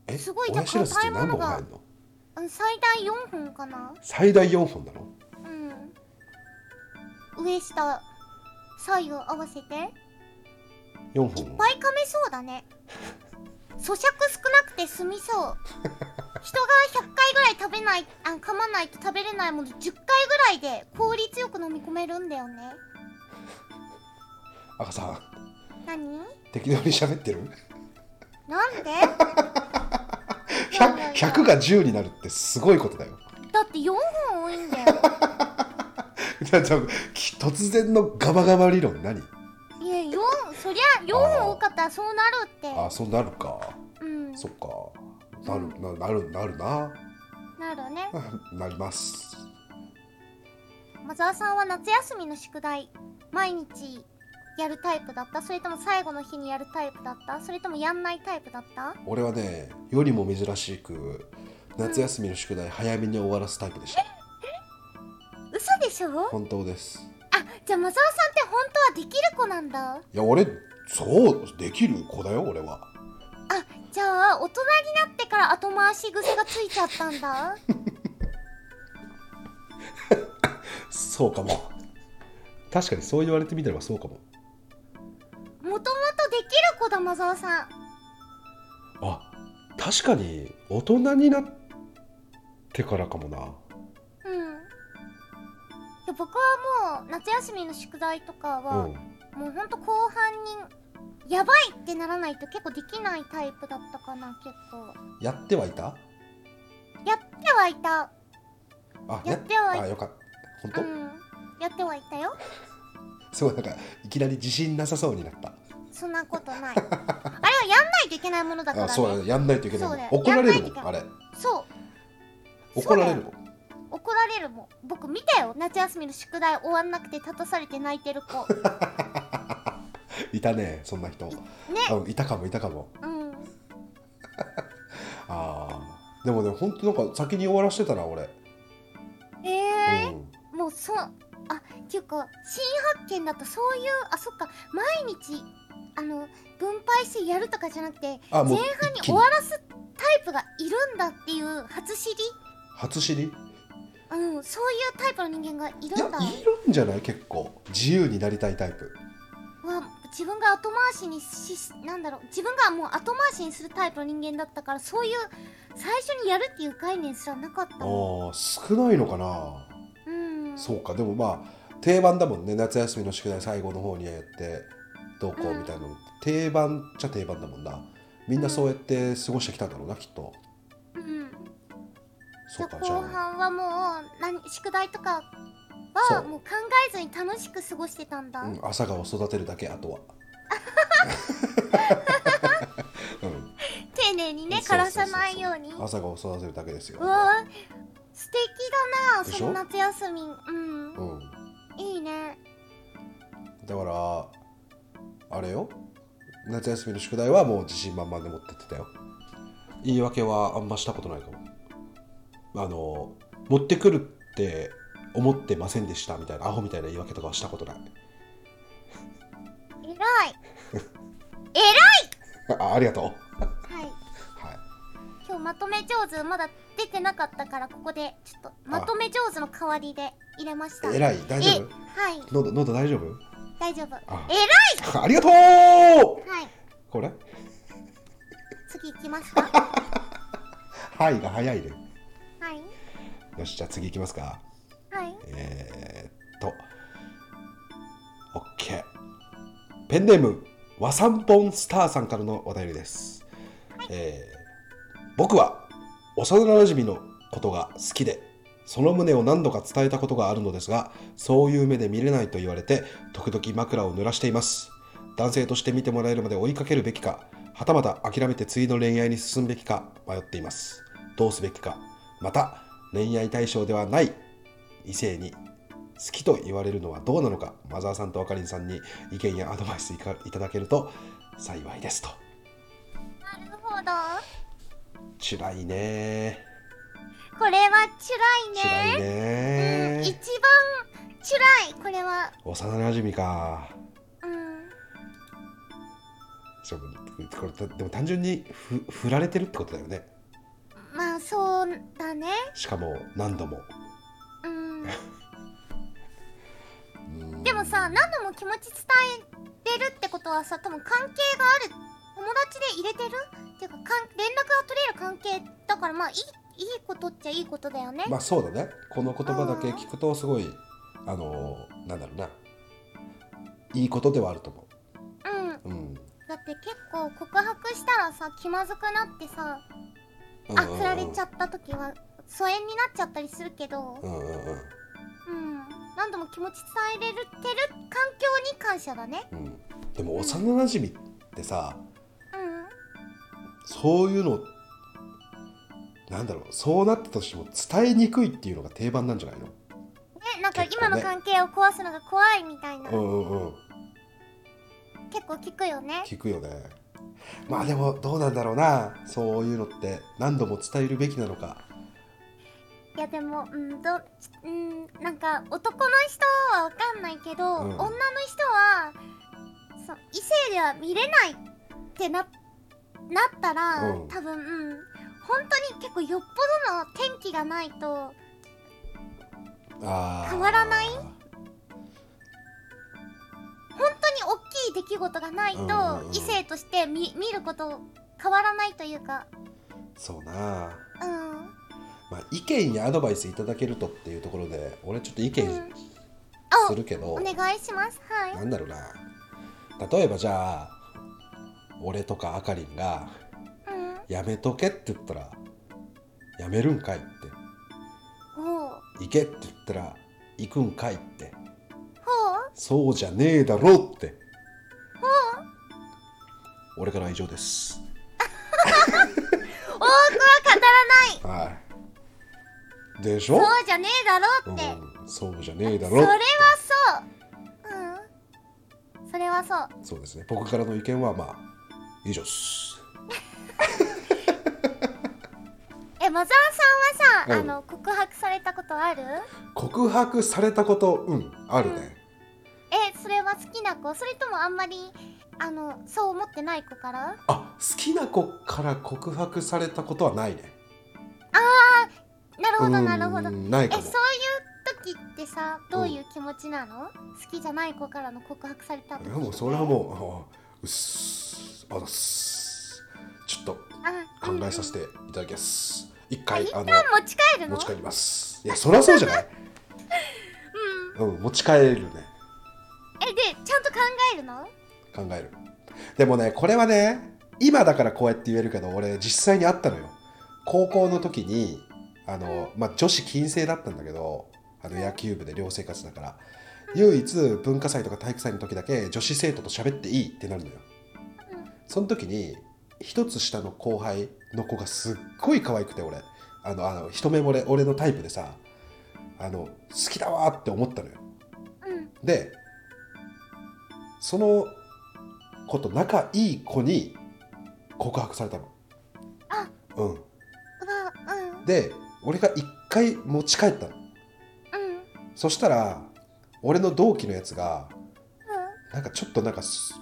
え？すごい。じゃあ親知らずって何本買い物が。入るの？うん最大4本かな。最大4本なの？うん。上下左右合わせて。4いっ本ぱい噛めそうだね。咀嚼少なくて済みそう。人が100回ぐらい食べないあ噛まないと食べれないもの10回ぐらいで効率よく飲み込めるんだよね。赤さん何？適当に喋ってる？なんで？いやいや 100, いや100が10になるってすごいことだよ。だって4本多いんだよ。突然のガバガバ理論何？いや4そりゃ4本多かったらそうなるって。あそうなるか。うん。そっか。なるななるなるな。なるね。なります。マザーさんは夏休みの宿題毎日やるタイプだった？それとも最後の日にやるタイプだった？それともやんないタイプだった？俺はねよりも珍しく夏休みの宿題早めに終わらすタイプでした。嘘嘘でしょ？本当です。あじゃあマザーさんって本当はできる子なんだ。あいや俺そうできる子だよ俺は。じゃあ大人になってから後回し癖がついちゃったんだ。そうかも。確かにそう言われてみればそうかももともとできる子だマザーさん。あ確かに大人になってからかもな。うん。で僕はもう夏休みの宿題とかは、うん。もうほんと後半にやばいってならないと結構できないタイプだったかな結構。やってはいた？やってはいた。あやってはいあよかった。本当、うん。やってはいたよ。すごいなんかいきなり自信なさそうになったそんなことない。あれはやんないといけないものだからね。あそうだね。やんないといけないそうだよ。怒られるやんないといけない。もんあれ。そう。怒られるもん。怒られるもん。僕見たよ。夏休みの宿題終わんなくて立たされて泣いてる子。いたねそんな人。ね。うんいたかもいたかも。うん。あー。でもね本当なんか先に終わらしてたな俺、ええうん。もうそうあっていうか新発見だとそういうあそっか。毎日あの分配してやるとかじゃなくてあもう前半に終わらすタイプがいるんだっていう初知り？初知り？うんそういうタイプの人間がいいやるんだ。いるんじゃない？結構。自由になりたいタイプ。わ自分が後回しにしなんだろう。自分がもう後回しにするタイプの人間だったからそういう最初にやるっていう概念すらなかった。あもんー少ないのかな。うん。そうか。でもまあ定番だもんね。夏休みの宿題最後の方にやってどうこうみたいなの、定番っちゃ定番だもんな。みんなそうやって過ごしてきたんだろうなきっと。うん。そうかじゃ後あ半はもう何宿題とかはもう考えずに楽しく過ごしてたんだ、うん、朝顔を育てるだけあとは、うん、丁寧にね枯らさないように。う朝顔を育てるだけですよ、わー素敵だなその夏休み。うん。うん、いいね。だからあれよ。夏休みの宿題はもう自信満々で持ってってたよ。言い訳はあんましたことないかも。あの持ってくるって思ってませんでしたみたいなアホみたいな言い訳とかはしたことない。えらい。えらい。あありがとう。はい。はい。今日まとめ上手まだ出てなかったからここでちょっとまとめ上手の代わりで入れました。えらい。大丈夫？はい。喉喉大丈夫？大丈夫。あ。えらい！ありがとう！はい。これ？次行きますか。はいが早いね。はい。よしじゃあ次行きますか。はい。えー、っと。OK ペンネーム和三本スターさんからのお便りです、えー僕は幼なじみのことが好きでその旨を何度か伝えたことがあるのですがそういう目で見れないと言われて時々枕を濡らしています。男性として見てもらえるまで追いかけるべきかはたまた諦めて次の恋愛に進むべきか迷っています。どうすべきか。また恋愛対象ではない異性に好きと言われるのはどうなのかマザーさんとあかりんさんに意見やアドバイスいかいただけると幸いですと。なるほど。辛いねこれは辛いね。辛いね。うん、一番辛い。これは。幼なじみか。うん。そうこれでも単純にふ振られてるってことだよね。まあそうだね。しかも何度も。うん。うん。でもさ何度も気持ち伝えてるってことはさ多分関係がある。友達で入れてる？っていうかかん連絡が取れる関係だからまあいいいいことっちゃいいことだよね、まあそうだね。この言葉だけ聞くとすごいあのなんだろうな。いいことではあると思う。ん。ううん。だって結構告白したらさ気まずくなってさあ振られちゃっった時は疎遠になっちゃったりするけどうんうんうん。うん。何度も気持ち伝えれるてる環境に感謝だね。うん。でも幼なじみってさうん。そういうのなんだろうそうなったとしても伝えにくいっていうのが定番なんじゃないの？ねなんか今の関係を壊すのが怖いみたいな、うんうんうん。結構聞くよね。聞くよね。まあでもどうなんだろうな。そういうのって何度も伝えるべきなのか。いやでもうんどうんなんか男の人はわかんないけど、うん。女の人はそう異性では見れないってななったら、うん。多分うん本当に結構よっぽどの天気がないと変わらない？本当に大きい出来事がないと、異性として見見ること変わらないというか。そうな。うん。まあ、意見やアドバイスいただけるとっていうところで俺ちょっと意見うん。するけど、お願いします。はい。なんだろうな。例えばじゃあ俺とかあかりんがうん「やめとけ」って言ったら「やめるんかい」って。ほう「行け」って言ったら「行くんかい」って。ほうそうじゃねえだろって。俺からは以上です 多くは語らない。はい。でしょそうじゃねえだろって、うん、そうじゃねえだそれはろそう。うん。それはそう。そうですね。僕からの意見はまあ以上です えマザーさんはさ、うん。あの告白されたことある？告白されたことうんあるね、えそれは好きな子？それともあんまりあのそう思ってない子から？あ好きな子から告白されたことはないね。なるほどうんなるほど。ないえそういう時ってさどういう気持ちなの、好きじゃない子からの告白された時いやもうそれはもうあうっすあだっすちょっとあ考えさせていただきます。一回あの持ち帰るの？持ち帰ります。いやそりゃそうじゃない？うん。持ち帰るね。えでちゃんと考えるの？考える。でもねこれはね今だからこうやって言えるけど俺実際にあったのよ。高校の時にあの、まあ、女子禁制だったんだけどあの野球部で寮生活だから。唯一文化祭とか体育祭の時だけ女子生徒と喋っていいってなるのよ。うん。その時に一つ下の後輩の子がすっごい可愛くて俺。あのあの一目惚れ俺のタイプでさあの好きだわーって思ったのよ。うん。でその子と仲いい子に告白されたの。あうん。うん。で俺が一回持ち帰ったの。うん。そしたら俺の同期のやつがうなんかちょっとなんかす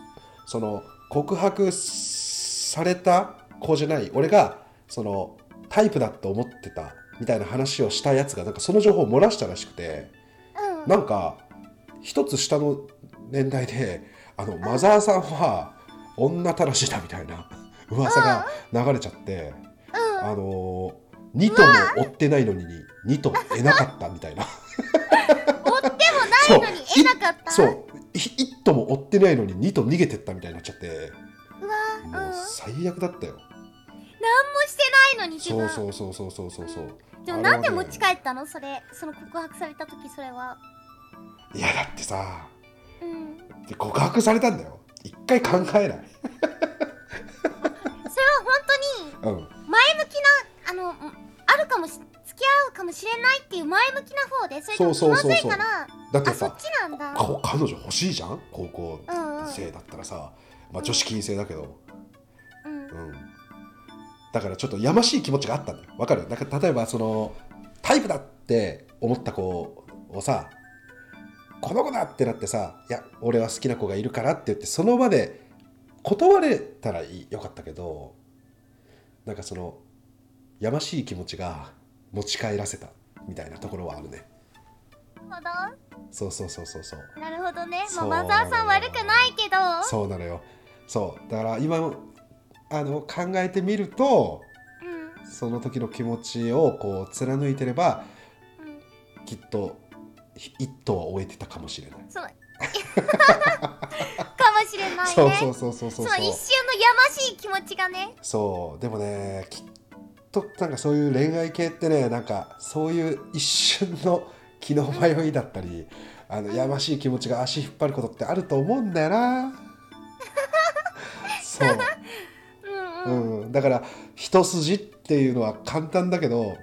その告白された子じゃない。俺がそのタイプだと思ってたみたいな話をしたやつがなんかその情報を漏らしたらしくてんうん。なんか一つ下の年代であのマザーさんは女たらしだみたいな 噂が流れちゃって、うん。あの2とも追ってないのに2と得なかったみたいな。追ってもないのに得なかった？そう。1とも追ってないのに2と逃げてったみたいになっちゃってもう最悪だったよ、何もしてないのに自分。そうそうそうそうそうそう。そうでもなんで持ち帰ったの？それ。その告白された時それは。いやだってさ。うん。で告白されたんだよ。一回考えない。それは本当にうん。前向きなあのあるかもし付き合うかもしれないっていう前向きな方でそれとも気そうまそうそうそう。ずいからだってさあそっちなんだ。か彼女欲しいじゃん？高校うんうん。生だったらさ、まあ、女子禁制だけど、うん。うん、だからちょっとやましい気持ちがあったんだよ。わかる？なんか例えばそのタイプだって思った子をさこの子だってなってさいや俺は好きな子がいるからって言ってその場で断れたらいいよかったけどなんかそのやましい気持ちが持ち帰らせたみたいなところはあるね。なるそうそうそうそうそう。ほどなるほどね、まあ、そうマザーさん悪くないけど。そうなのよ。そう。だから今あの考えてみるとうんその時の気持ちをこう貫いてればうんきっとひ一頭は終えてたかもしれない、そう。かもしれないね。そうそうそうそうそう。その一瞬のやましい気持ちがね。そう。でもねきっとなんかそういう恋愛系ってねなんかそういう一瞬の気の迷いだったりあのやましい気持ちが足引っ張ることってあると思うんだよな。そううん。だから一筋っていうのは簡単だけど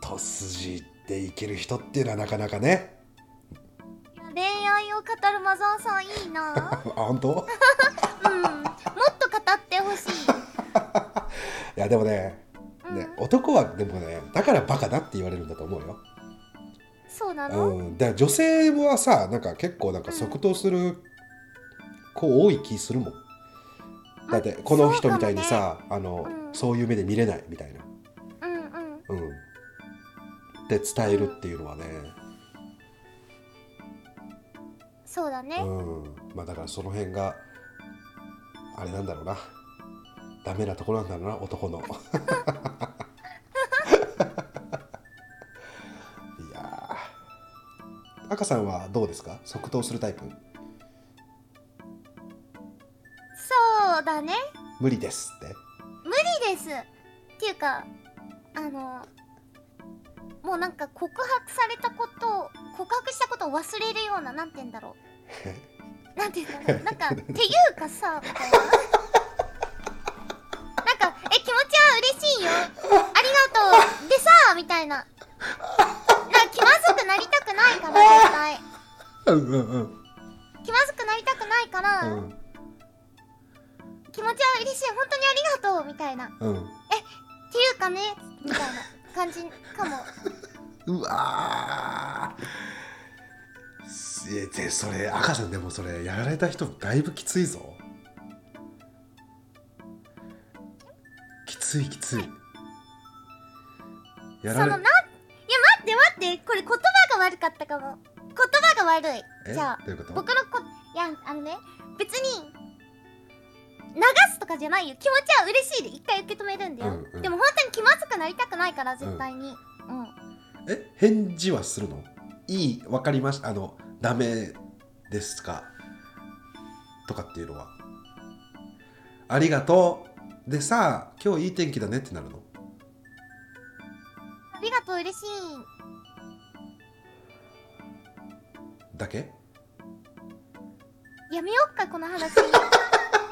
一筋で生きる人っていうのはなかなかね。恋愛を語るマザーさんいいな。あ本当？うん。もっと語ってほしい。いやでもね、うん。ね、男はでもねだからバカだって言われるんだと思うよ、そうなの、うん、だから女性はさなんか結構なんか即答する子多い気するもんだってこの人みたいにさ、あの、うん。そういう目で見れないみたいな。うんうん。うん。で伝えるっていうのはね。そうだね、うん。まあだからその辺があれなんだろうな。ダメなところなんだろうな男の。いやー。赤さんはどうですか？即答するタイプ？そうだね。無理ですって。無理です。っていうかあのもうなんか告白されたことを告白したことを忘れるようななんて言うんだろう。なんて言うんだろう。なんか っていうかさみたいな。なんかえ気持ちは嬉しいよ。ありがとう。でさみたいな。なんか気まずくなりたくないから絶対。うんうんうん。気まずくなりたくないから、うん気持ちは嬉しい。本当にありがとう。みたいな。っうん。ていうかね。みたいな感じかも。うわー。でそれ赤さんでもそれやられた人だいぶきついぞ。きついきつい。やられそのないや待って待って。これ言葉が悪かったかも。言葉が悪い。え？じゃあどういうこと？僕のこいやあのね別に流すとかじゃないよ。気持ちは嬉しいで一回受け止めるんだよ、うんうん。でも本当に気まずくなりたくないから絶対に。うん、え返事はするの？いいわかりました。あのダメですか？とかっていうのは。ありがとう。でさ今日いい天気だねってなるの？ありがとう嬉しい。だけ？やめよっかこの話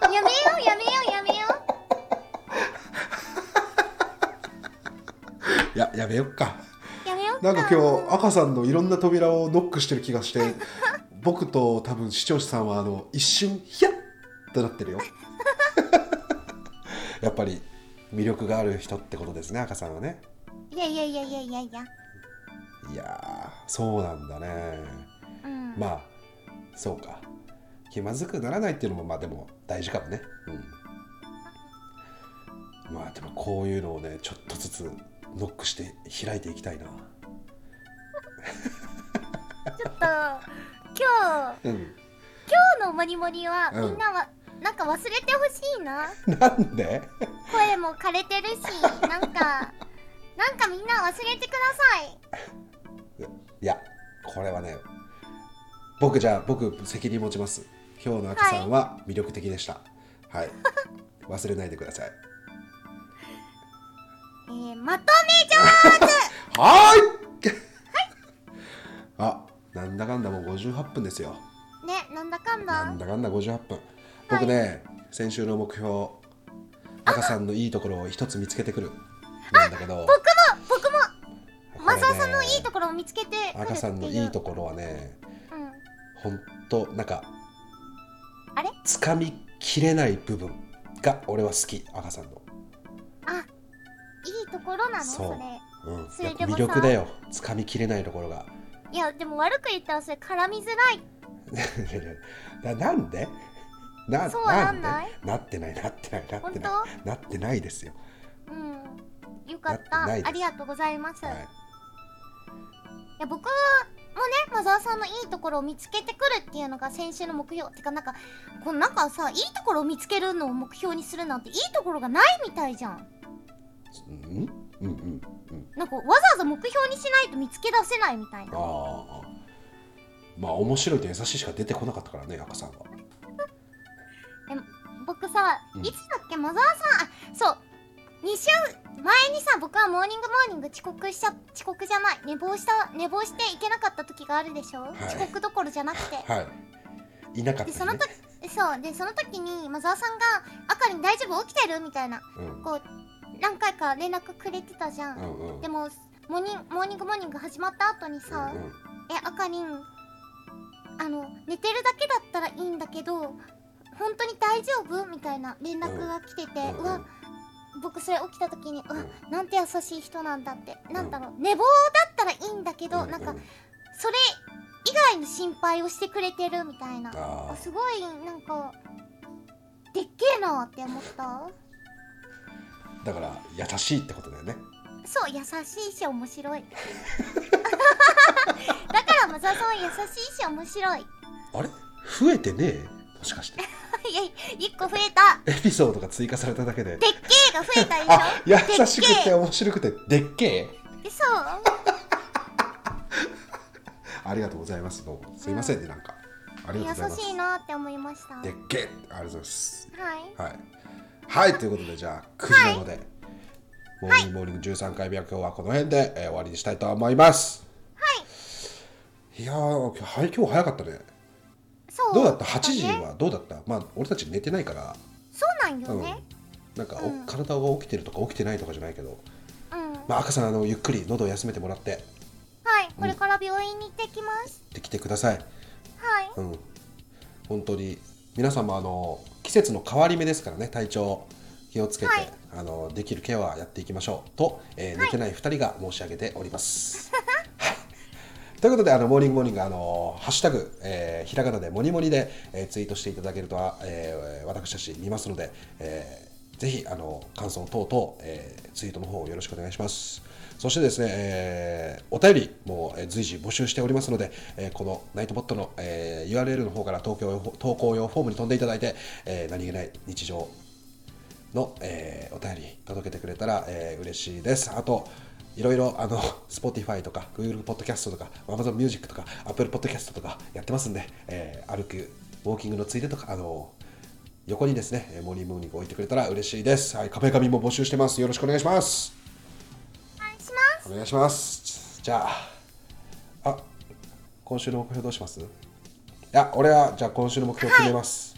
やめようやめようやめよい ややめよっか。うやめよなんか今日赤さんのいろんな扉をノックしてる気がして 僕と多分視聴者さんはあの一瞬ヒヤッとなってるよ。やっぱり魅力がある人ってことですね赤さんはね。いやいやいやいやいやいや。いやーそうなんだね。うん。まあそうか。気まずくならないっていうのもまあでも大事かもね。うん。まあでもこういうのをねちょっとずつノックして開いていきたいな。ちょっと今日うん。今日のモリモリはうん。みんなは、なんか忘れてほしいな。なんで？声も枯れてるしなんか なんかみんな忘れてください。いやこれはね僕じゃあ僕責任持ちます今日の赤さんは魅力的でした。はい、忘れないでください。えー、まとめ上 はーい。あなんだかんだもう58分ですよ。手ねなんだかんだ。なんだかんだ58分。僕ね、先週の目標赤さんのいいところを一つ見つけてくる。なんだけど。僕も僕も。マサオさんのいいところを見つけて赤さんのいいところはねうん。ほんとなんかつかみきれない部分が俺は好き赤さんの。あいいところなの？そそうれ。うん、それやっぱ魅力だよ。つかみきれないところが。いやでも悪く言ったらそれ絡みづらい。ななんで？なそうなんでない？なってないなってないなって本ない。なってないですよ。うん。よかった。ありがとうございます、はい。いや僕もねマザーさんのいいところを見つけてくるっていうのが先週の目標。てかなんかこのなんかさいいところを見つけるのを目標にするなんていいところがないみたいじゃん。うん？うんうんうん。なんかわざわざ目標にしないと見つけ出せないみたいな。ああまあ面白いと優しいしか出てこなかったからね赤さんは。僕さ、うん。いつだっけ？マザーさんあそう2週前にさ僕はモーニングモーニング遅刻しちゃ遅刻じゃない。寝坊した寝坊して行けなかった時があるでしょ、い。遅刻どころじゃなくて。はい。いなかったね。でその時そう。でその時にマザーさんが「あかりん大丈夫？起きてる?」みたいな。うん。こう何回か連絡くれてたじゃん、うんうん。でもモーニンモーニングモーニング始まった後にさうんうん「えあかりんあの寝てるだけだったらいいんだけど本当に大丈夫?」みたいな連絡が来てて、うんうん。うわ僕それ起きた時に、うわうなんて優しい人なんだって。なんだろう、寝坊だったらいいんだけど、うん。なんかうんそれ以外の心配をしてくれてるみたいな。あー。すごいなんかでっけえなって思った。だから優しいってことだよね。そう優しいし面白い。だからマザーさんは優しいし面白い。あれ？増えてねえ？もしかして。いや1個増えた。エピソードが追加されただけで。でっけえが増えたでしょあ優しくて面白くて。でっけえ？え？そう ありがとうございますどうも。すいませんねなんか。ありがとうございます。優しいなって思いました。はいでっけえ？ありがとうございます。はい。はい。はいということでじゃあ9時なので、モーニングモーニング13回目は今日はこの辺で、えー終わりにしたいと思います。はい。いやー今日早かったね。そう。どうだった？8時ね。はどうだった？まあ俺たち寝てないから。そうなんようん。ねなんかお、うん。体が起きてるとか起きてないとかじゃないけど、うん、まあ、赤さんあのゆっくり喉を休めてもらって。はいこれから病院に行ってきます、できてください。はい。うん。本当に皆さんもあの季節の変わり目ですからね体調気をつけて、はい。あのできるケアはやっていきましょう。と、えー寝てない2人が申し上げております。はい。ということであのモーニングモーニングあのハッシュタグ、えーひらがなでモニモニで、えーツイートしていただけると、えー私たち見ますので、えーぜひあの感想等々、えーツイートの方よろしくお願いします。そしてですね、えーお便りも随時募集しておりますので、えーこのナイトボットの、えー URL の方から投稿用投稿用フォームに飛んでいただいて、えー何気ない日常の、えーお便り届けてくれたら、えー嬉しいです。あと、いろいろあの Spotify とか Google Podcast とか Amazon Music とか Apple Podcast とかやってますんで、えー歩く、ウォーキングのついでとか、あの横にですね、えーモーニングモーニング置いてくれたら嬉しいです。はい、壁紙も募集してます。よろしくお願いします。お願いしますお願いします。じゃあ、あ、今週の目標どうします？いや、俺はじゃあ今週の目標決めます。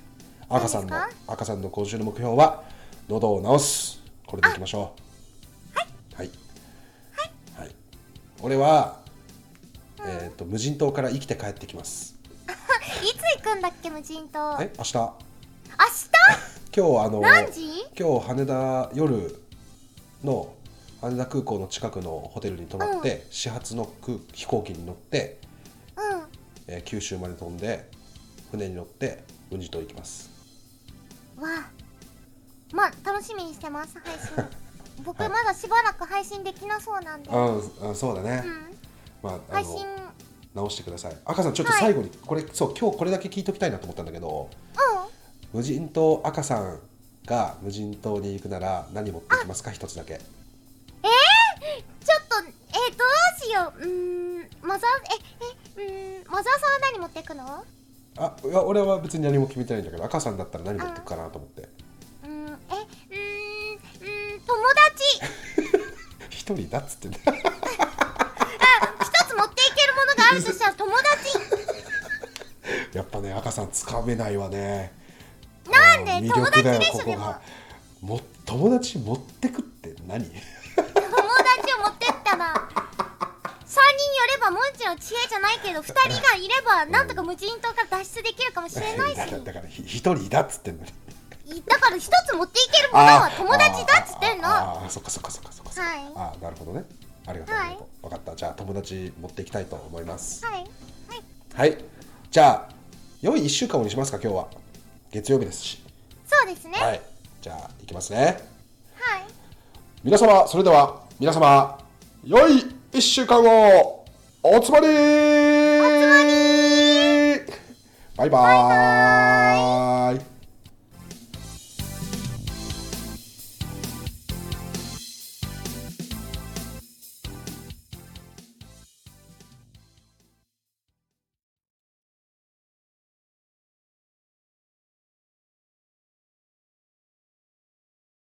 赤さんの赤さんの今週の目標は喉を治す。これでいきましょう。はい。はい。俺は、えっ、と無人島から生きて帰ってきます。いつ行くんだっけ無人島明え、明日。日？今日あの何時？今日羽田夜の羽田空港の近くのホテルに泊まって、始発の空飛行機に乗って、うん。えー九州まで飛んで船に乗って無人島行きます。わあ。まあ楽しみにしてます配信。僕はい。まだしばらく配信できなそうなんで、ああそうだね、うん、まああ配信。の直してください。赤さんちょっとはい最後に、これそう今日これだけ聞いときたいなと思ったんだけど無人島赤さんが無人島に行くなら何持ってきますか？一つだけ。ちょっとえどうしよう。うーんマザーええうーんマザーさんは何持ってくの？あいや俺は別に何も決めてないんだけど赤さんだったら何持ってくかなと思って。うーんえうーんうーん友達。一人だっつってね 一つ持っていけるものがあるとしたら友達。やっぱね赤さんつかめないわねなんで友達でしょここがも友達持ってくって何？友達を持ってったら3人寄ればもちろん知恵じゃないけど2人がいればなんとか無人島から脱出できるかもしれないし。だからだからひ一人だっつってんのに。だから一つ持っていけるものは友達だっつってんの。あーあーそっかそっかそっかそっかはい。あーなるほどね。ありがとうはい。分かった。じゃあ友達持っていきたいと思います。はい。はい。はい。じゃあ良い1週間にしますか今日は月曜日ですし。そうですね。はい。じゃあいきますね。はい。皆様それでは皆様良い1週間をおつまりバイバーイ